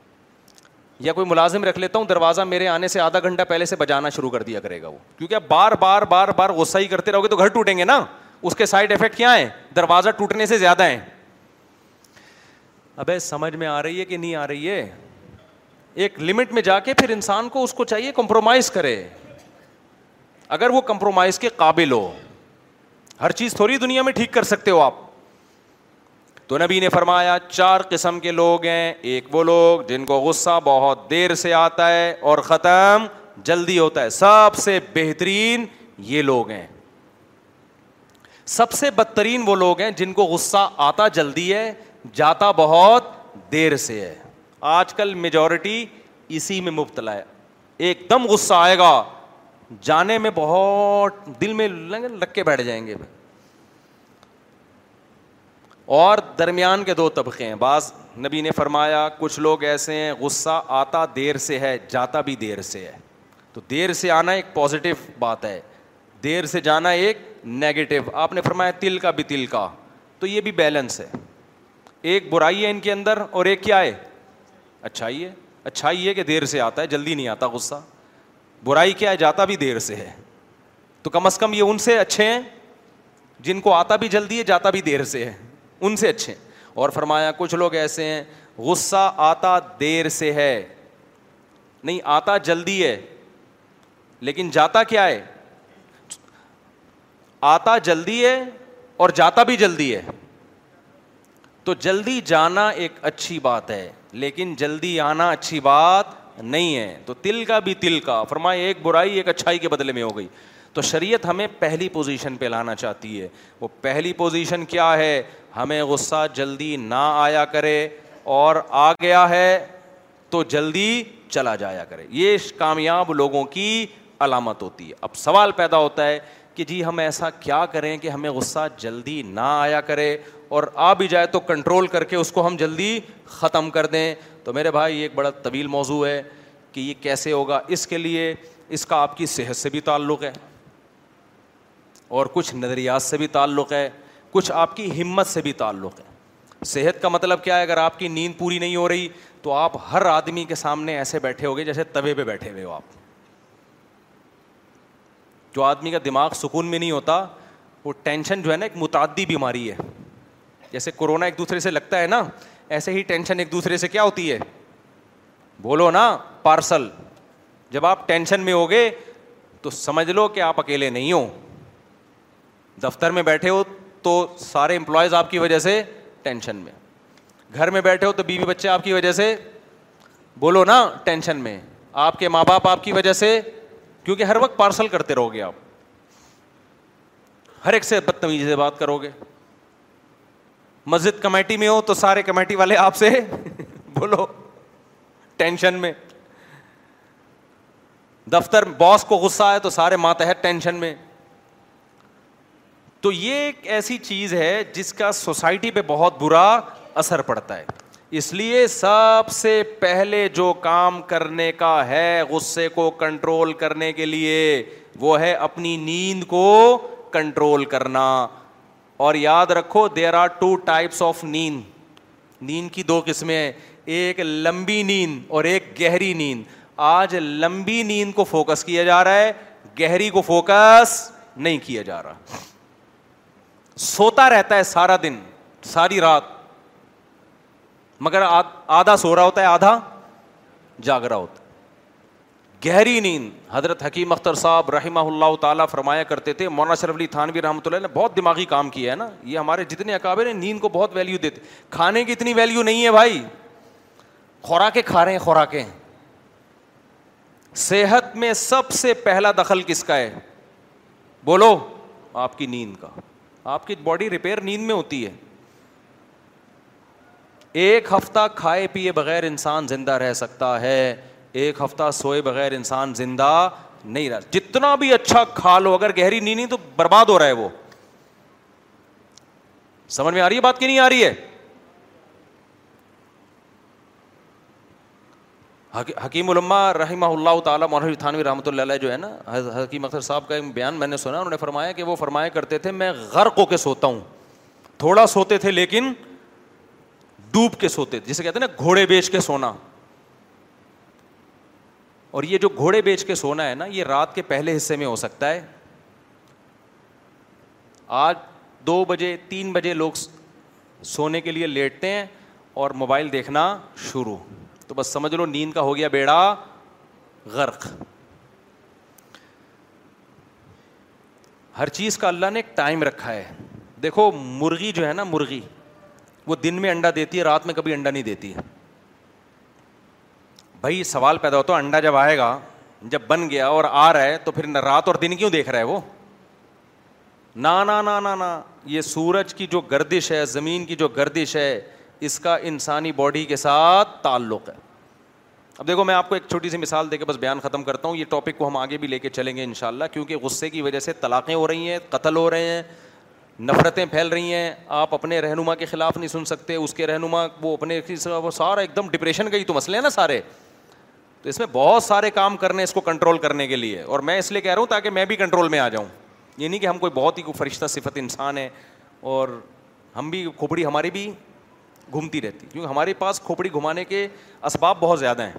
یا کوئی ملازم رکھ لیتا ہوں دروازہ میرے آنے سے آدھا گھنٹہ پہلے سے بجانا شروع کر دیا کرے گا وہ کیونکہ آپ بار بار بار بار غصہ ہی کرتے رہو گے تو گھر ٹوٹیں گے نا اس کے سائڈ افیکٹ کیا ہیں دروازہ ٹوٹنے سے زیادہ ہیں ابے سمجھ میں آ رہی ہے کہ نہیں آ رہی ہے ایک لمٹ میں جا کے پھر انسان کو اس کو چاہیے کمپرومائز کرے اگر وہ کمپرومائز کے قابل ہو ہر چیز تھوڑی دنیا میں ٹھیک کر سکتے ہو آپ تو نبی نے فرمایا چار قسم کے لوگ ہیں ایک وہ لوگ جن کو غصہ بہت دیر سے آتا ہے اور ختم جلدی ہوتا ہے سب سے بہترین یہ لوگ ہیں سب سے بدترین وہ لوگ ہیں جن کو غصہ آتا جلدی ہے جاتا بہت دیر سے ہے آج کل میجورٹی اسی میں مبتلا ہے ایک دم غصہ آئے گا جانے میں بہت دل میں لگ کے بیٹھ جائیں گے اور درمیان کے دو طبقے ہیں بعض نبی نے فرمایا کچھ لوگ ایسے ہیں غصہ آتا دیر سے ہے جاتا بھی دیر سے ہے تو دیر سے آنا ایک پازیٹو بات ہے دیر سے جانا ایک نگیٹو آپ نے فرمایا تل کا بھی تل کا تو یہ بھی بیلنس ہے ایک برائی ہے ان کے اندر اور ایک کیا ہے اچھائی ہے اچھائی ہے کہ دیر سے آتا ہے جلدی نہیں آتا غصہ برائی کیا ہے جاتا بھی دیر سے ہے تو کم از کم یہ ان سے اچھے ہیں جن کو آتا بھی جلدی ہے جاتا بھی دیر سے ہے ان سے اچھے ہیں اور فرمایا کچھ لوگ ایسے ہیں غصہ آتا دیر سے ہے نہیں آتا جلدی ہے لیکن جاتا کیا ہے آتا جلدی ہے اور جاتا بھی جلدی ہے تو جلدی جانا ایک اچھی بات ہے لیکن جلدی آنا اچھی بات نہیں ہے تو تل کا بھی تل کا فرمایا ایک برائی ایک اچھائی کے بدلے میں ہو گئی تو شریعت ہمیں پہلی پوزیشن پہ لانا چاہتی ہے وہ پہلی پوزیشن کیا ہے ہمیں غصہ جلدی نہ آیا کرے اور آ گیا ہے تو جلدی چلا جایا کرے یہ کامیاب لوگوں کی علامت ہوتی ہے اب سوال پیدا ہوتا ہے کہ جی ہم ایسا کیا کریں کہ ہمیں غصہ جلدی نہ آیا کرے اور آ بھی جائے تو کنٹرول کر کے اس کو ہم جلدی ختم کر دیں تو میرے بھائی یہ ایک بڑا طویل موضوع ہے کہ یہ کیسے ہوگا اس کے لیے اس کا آپ کی صحت سے بھی تعلق ہے اور کچھ نظریات سے بھی تعلق ہے کچھ آپ کی ہمت سے بھی تعلق ہے صحت کا مطلب کیا ہے اگر آپ کی نیند پوری نہیں ہو رہی تو آپ ہر آدمی کے سامنے ایسے بیٹھے ہو گئے جیسے توے پہ بیٹھے ہوئے ہو آپ جو آدمی کا دماغ سکون میں نہیں ہوتا وہ ٹینشن جو ہے نا ایک متعدی بیماری ہے جیسے کورونا ایک دوسرے سے لگتا ہے نا ایسے ہی ٹینشن ایک دوسرے سے کیا ہوتی ہے بولو نا پارسل جب آپ ٹینشن میں ہو تو سمجھ لو کہ آپ اکیلے نہیں ہوں دفتر میں بیٹھے ہو تو سارے امپلائز آپ کی وجہ سے ٹینشن میں گھر میں بیٹھے ہو تو بیوی بچے آپ کی وجہ سے بولو نا ٹینشن میں آپ کے ماں باپ آپ کی وجہ سے کیونکہ ہر وقت پارسل کرتے رہو گے آپ ہر ایک سے بدتمیزی سے بات کرو گے مسجد کمیٹی میں ہو تو سارے کمیٹی والے آپ سے بولو ٹینشن میں دفتر باس کو غصہ آئے تو سارے ماتحت ٹینشن میں تو یہ ایک ایسی چیز ہے جس کا سوسائٹی پہ بہت برا اثر پڑتا ہے اس لیے سب سے پہلے جو کام کرنے کا ہے غصے کو کنٹرول کرنے کے لیے وہ ہے اپنی نیند کو کنٹرول کرنا اور یاد رکھو there are two types of نیند نیند کی دو قسمیں ہیں ایک لمبی نیند اور ایک گہری نیند آج لمبی نیند کو فوکس کیا جا رہا ہے گہری کو فوکس نہیں کیا جا رہا سوتا رہتا ہے سارا دن ساری رات مگر آدھا سو رہا ہوتا ہے آدھا جاگ رہا ہوتا ہے گہری نیند حضرت حکیم اختر صاحب رحمہ اللہ تعالیٰ فرمایا کرتے تھے مولانا شرف علی تھانوی رحمۃ اللہ نے بہت دماغی کام کیا ہے نا یہ ہمارے جتنے اکابر ہیں نیند کو بہت ویلیو دیتے کھانے کی اتنی ویلیو نہیں ہے بھائی خوراکیں کھا رہے ہیں خوراکیں صحت میں سب سے پہلا دخل کس کا ہے بولو آپ کی نیند کا آپ کی باڈی ریپیئر نیند میں ہوتی ہے ایک ہفتہ کھائے پیے بغیر انسان زندہ رہ سکتا ہے ایک ہفتہ سوئے بغیر انسان زندہ نہیں رہ جتنا بھی اچھا کھا لو اگر گہری نہیں تو برباد ہو رہا ہے وہ سمجھ میں آ رہی ہے بات کی نہیں آ رہی ہے حکیم علماء رحمہ اللہ تعالیٰ مولانا تھانوی رحمۃ اللہ علیہ جو ہے نا حکیم اختر صاحب کا ایک بیان میں نے سنا انہوں نے فرمایا کہ وہ فرمایا کرتے تھے میں غرق ہو کے سوتا ہوں تھوڑا سوتے تھے لیکن ڈوب کے سوتے تھے جسے کہتے ہیں نا گھوڑے بیچ کے سونا اور یہ جو گھوڑے بیچ کے سونا ہے نا یہ رات کے پہلے حصے میں ہو سکتا ہے آج دو بجے تین بجے لوگ سونے کے لیے لیٹتے ہیں اور موبائل دیکھنا شروع تو بس سمجھ لو نیند کا ہو گیا بیڑا غرق ہر چیز کا اللہ نے ایک ٹائم رکھا ہے دیکھو مرغی جو ہے نا مرغی وہ دن میں انڈا دیتی ہے رات میں کبھی انڈا نہیں دیتی ہے بھائی سوال پیدا ہوتا انڈا جب آئے گا جب بن گیا اور آ رہا ہے تو پھر رات اور دن کیوں دیکھ رہا ہے وہ نہ یہ سورج کی جو گردش ہے زمین کی جو گردش ہے اس کا انسانی باڈی کے ساتھ تعلق ہے اب دیکھو میں آپ کو ایک چھوٹی سی مثال دے کے بس بیان ختم کرتا ہوں یہ ٹاپک کو ہم آگے بھی لے کے چلیں گے ان شاء اللہ کیونکہ غصے کی وجہ سے طلاقیں ہو رہی ہیں قتل ہو رہے ہیں نفرتیں پھیل رہی ہیں آپ اپنے رہنما کے خلاف نہیں سن سکتے اس کے رہنما وہ اپنے وہ سارا ایک دم ڈپریشن کا ہی تو مسئلے ہیں نا سارے تو اس میں بہت سارے کام کرنے اس کو کنٹرول کرنے کے لیے اور میں اس لیے کہہ رہا ہوں تاکہ میں بھی کنٹرول میں آ جاؤں یہ نہیں کہ ہم کوئی بہت ہی کوئی فرشتہ صفت انسان ہے اور ہم بھی کھوپڑی ہماری بھی گھومتی رہتی کیونکہ ہمارے پاس کھوپڑی گھمانے کے اسباب بہت زیادہ ہیں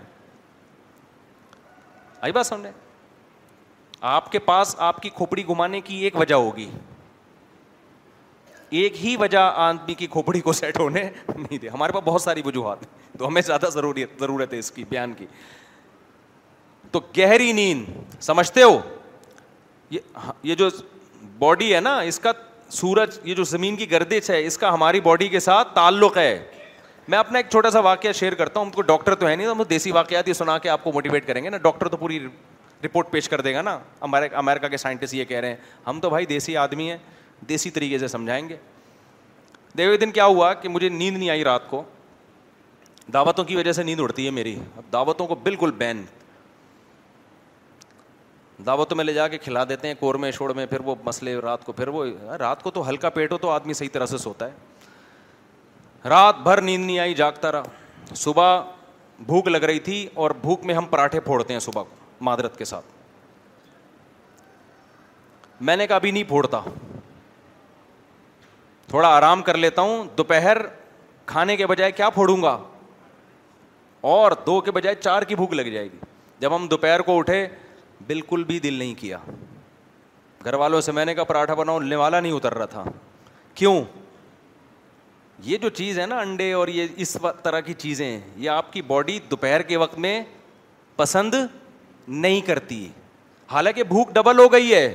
آئی بات سمجھے آپ کے پاس آپ کی کھوپڑی گھمانے کی ایک وجہ ہوگی ایک ہی وجہ آدمی کی کھوپڑی کو سیٹ ہونے نہیں دے ہمارے پاس بہت ساری وجوہات ہیں تو ہمیں زیادہ ضروریت ضرورت ہے اس کی بیان کی تو گہری نیند سمجھتے ہو یہ جو باڈی ہے نا اس کا سورج یہ جو زمین کی گردش ہے اس کا ہماری باڈی کے ساتھ تعلق ہے میں اپنا ایک چھوٹا سا واقعہ شیئر کرتا ہوں ہم کو ڈاکٹر تو ہے نہیں ہم دیسی واقعات یہ سنا کے آپ کو موٹیویٹ کریں گے نا ڈاکٹر تو پوری رپورٹ پیش کر دے گا نا امریکہ کے سائنٹسٹ یہ کہہ رہے ہیں ہم تو بھائی دیسی آدمی ہیں دیسی طریقے سے سمجھائیں گے دیو دن کیا ہوا کہ مجھے نیند نہیں آئی رات کو دعوتوں کی وجہ سے نیند اڑتی ہے میری اب دعوتوں کو بالکل بین دعوتوں میں لے جا کے کھلا دیتے ہیں کورمے شور میں پھر وہ مسئلے رات کو پھر وہ رات کو تو ہلکا پیٹ ہو تو آدمی صحیح طرح سے سوتا ہے رات بھر نیند نہیں آئی جاگتا رہا صبح بھوک لگ رہی تھی اور بھوک میں ہم پراٹھے پھوڑتے ہیں صبح کو معدرت کے ساتھ میں نے کہا ابھی نہیں پھوڑتا تھوڑا آرام کر لیتا ہوں دوپہر کھانے کے بجائے کیا پھوڑوں گا اور دو کے بجائے چار کی بھوک لگ جائے گی جب ہم دوپہر کو اٹھے بالکل بھی دل نہیں کیا گھر والوں سے میں نے کہا پراٹھا بناؤ النے والا نہیں اتر رہا تھا کیوں یہ جو چیز ہے نا انڈے اور یہ اس طرح کی چیزیں یہ آپ کی باڈی دوپہر کے وقت میں پسند نہیں کرتی حالانکہ بھوک ڈبل ہو گئی ہے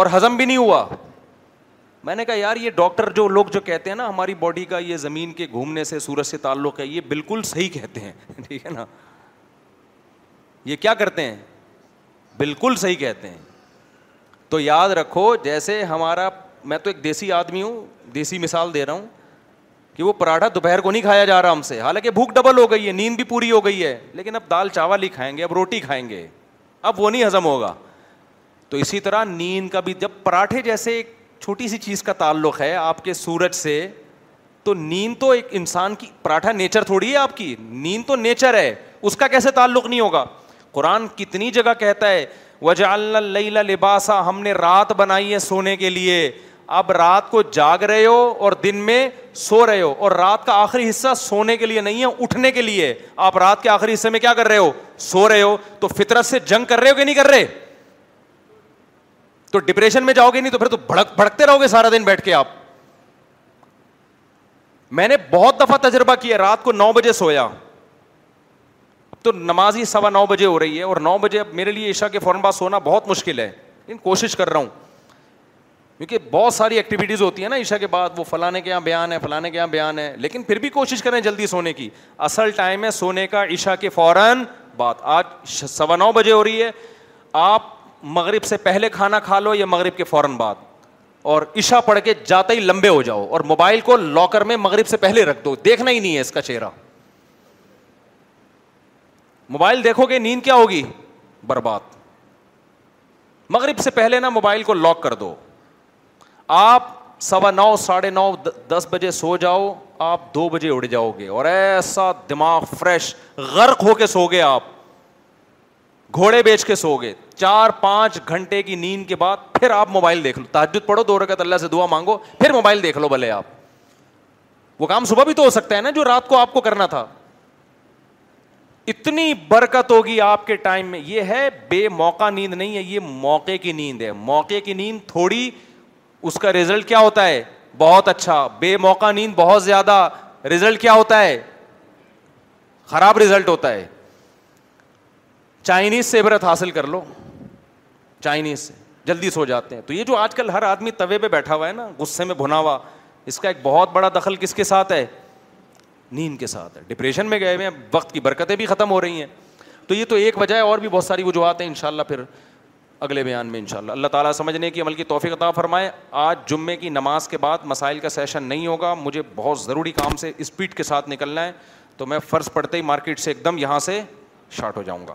اور ہزم بھی نہیں ہوا میں نے کہا یار یہ ڈاکٹر جو لوگ جو کہتے ہیں نا ہماری باڈی کا یہ زمین کے گھومنے سے سورج سے تعلق ہے یہ بالکل صحیح کہتے ہیں ٹھیک ہے نا یہ کیا کرتے ہیں بالکل صحیح کہتے ہیں تو یاد رکھو جیسے ہمارا میں تو ایک دیسی آدمی ہوں دیسی مثال دے رہا ہوں کہ وہ پراٹھا دوپہر کو نہیں کھایا جا رہا ہم سے حالانکہ بھوک ڈبل ہو گئی ہے نیند بھی پوری ہو گئی ہے لیکن اب دال چاول ہی کھائیں گے اب روٹی کھائیں گے اب وہ نہیں ہضم ہوگا تو اسی طرح نیند کا بھی جب پراٹھے جیسے ایک چھوٹی سی چیز کا تعلق ہے آپ کے سورج سے تو نیند تو ایک انسان کی پراٹھا نیچر تھوڑی ہے آپ کی نیند تو نیچر ہے اس کا کیسے تعلق نہیں ہوگا قرآن کتنی جگہ کہتا ہے وجا اللہ لباسا ہم نے رات بنائی ہے سونے کے لیے اب رات کو جاگ رہے ہو اور دن میں سو رہے ہو اور رات کا آخری حصہ سونے کے لیے نہیں ہے اٹھنے کے لیے آپ رات کے آخری حصے میں کیا کر رہے ہو سو رہے ہو تو فطرت سے جنگ کر رہے ہو کہ نہیں کر رہے تو ڈپریشن میں جاؤ گے نہیں تو پھر تو بھڑک بھڑکتے رہو گے سارا دن بیٹھ کے آپ میں نے بہت دفعہ تجربہ کیا رات کو نو بجے سویا تو نماز ہی سوا نو بجے ہو رہی ہے اور نو بجے اب میرے لیے عشا کے فوراً بعد سونا بہت مشکل ہے لیکن کوشش کر رہا ہوں کیونکہ بہت ساری ایکٹیویٹیز ہوتی ہیں نا عشاء کے بعد وہ فلانے کے یہاں بیان ہے فلانے کے یہاں بیان ہے لیکن پھر بھی کوشش کریں جلدی سونے کی اصل ٹائم ہے سونے کا عشا کے فوراً بات آج سوا نو بجے ہو رہی ہے آپ مغرب سے پہلے کھانا کھا لو یا مغرب کے فوراً بعد اور عشا پڑھ کے جاتے ہی لمبے ہو جاؤ اور موبائل کو لاکر میں مغرب سے پہلے رکھ دو دیکھنا ہی نہیں ہے اس کا چہرہ موبائل دیکھو گے نیند کیا ہوگی برباد مغرب سے پہلے نا موبائل کو لاک کر دو آپ سوا نو ساڑھے نو دس بجے سو جاؤ آپ دو بجے اڑ جاؤ گے اور ایسا دماغ فریش غرق ہو کے سو گے آپ گھوڑے بیچ کے سو گے چار پانچ گھنٹے کی نیند کے بعد پھر آپ موبائل دیکھ لو تحجد پڑھو دو رکت اللہ سے دعا مانگو پھر موبائل دیکھ لو بھلے آپ وہ کام صبح بھی تو ہو سکتا ہے نا جو رات کو آپ کو کرنا تھا اتنی برکت ہوگی آپ کے ٹائم میں یہ ہے بے موقع نیند نہیں ہے یہ موقع کی نیند ہے موقع کی نیند تھوڑی اس کا رزلٹ کیا ہوتا ہے بہت اچھا بے موقع نیند بہت زیادہ ریزلٹ کیا ہوتا ہے خراب رزلٹ ہوتا ہے چائنیز سے عبرت حاصل کر لو چائنیز سے جلدی سو جاتے ہیں تو یہ جو آج کل ہر آدمی توے پہ بیٹھا ہوا ہے نا غصے میں بھنا ہوا اس کا ایک بہت بڑا دخل کس کے ساتھ ہے نیند کے ساتھ ہے ڈپریشن میں گئے ہوئے ہیں وقت کی برکتیں بھی ختم ہو رہی ہیں تو یہ تو ایک وجہ ہے اور بھی بہت ساری وجوہات ہیں ان شاء اللہ پھر اگلے بیان میں ان شاء اللہ اللہ تعالیٰ سمجھنے کی عمل کی توفیق عطا فرمائے آج جمعے کی نماز کے بعد مسائل کا سیشن نہیں ہوگا مجھے بہت ضروری کام سے اسپیڈ کے ساتھ نکلنا ہے تو میں فرض پڑتے ہی مارکیٹ سے ایک دم یہاں سے شارٹ ہو جاؤں گا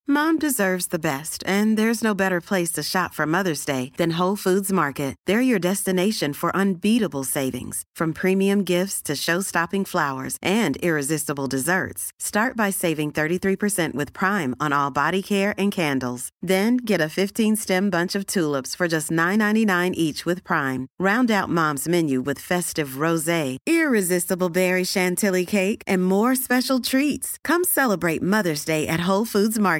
Mom deserves the best, and there's no better place to shop for Mother's Day than Whole Foods Market. They're your destination for unbeatable savings, from premium gifts to show-stopping flowers and irresistible desserts. Start by saving 33% with Prime on all body care and candles. Then get a 15-stem bunch of tulips for just $9.99 each with Prime. Round out Mom's menu with festive rosé, irresistible berry chantilly cake, and more special treats. Come celebrate Mother's Day at Whole Foods Market.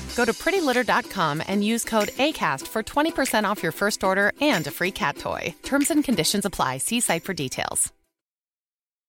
Go to prettylitter.com and use code ACAST for 20% off your first order and a free cat toy. Terms and conditions apply. See site for details.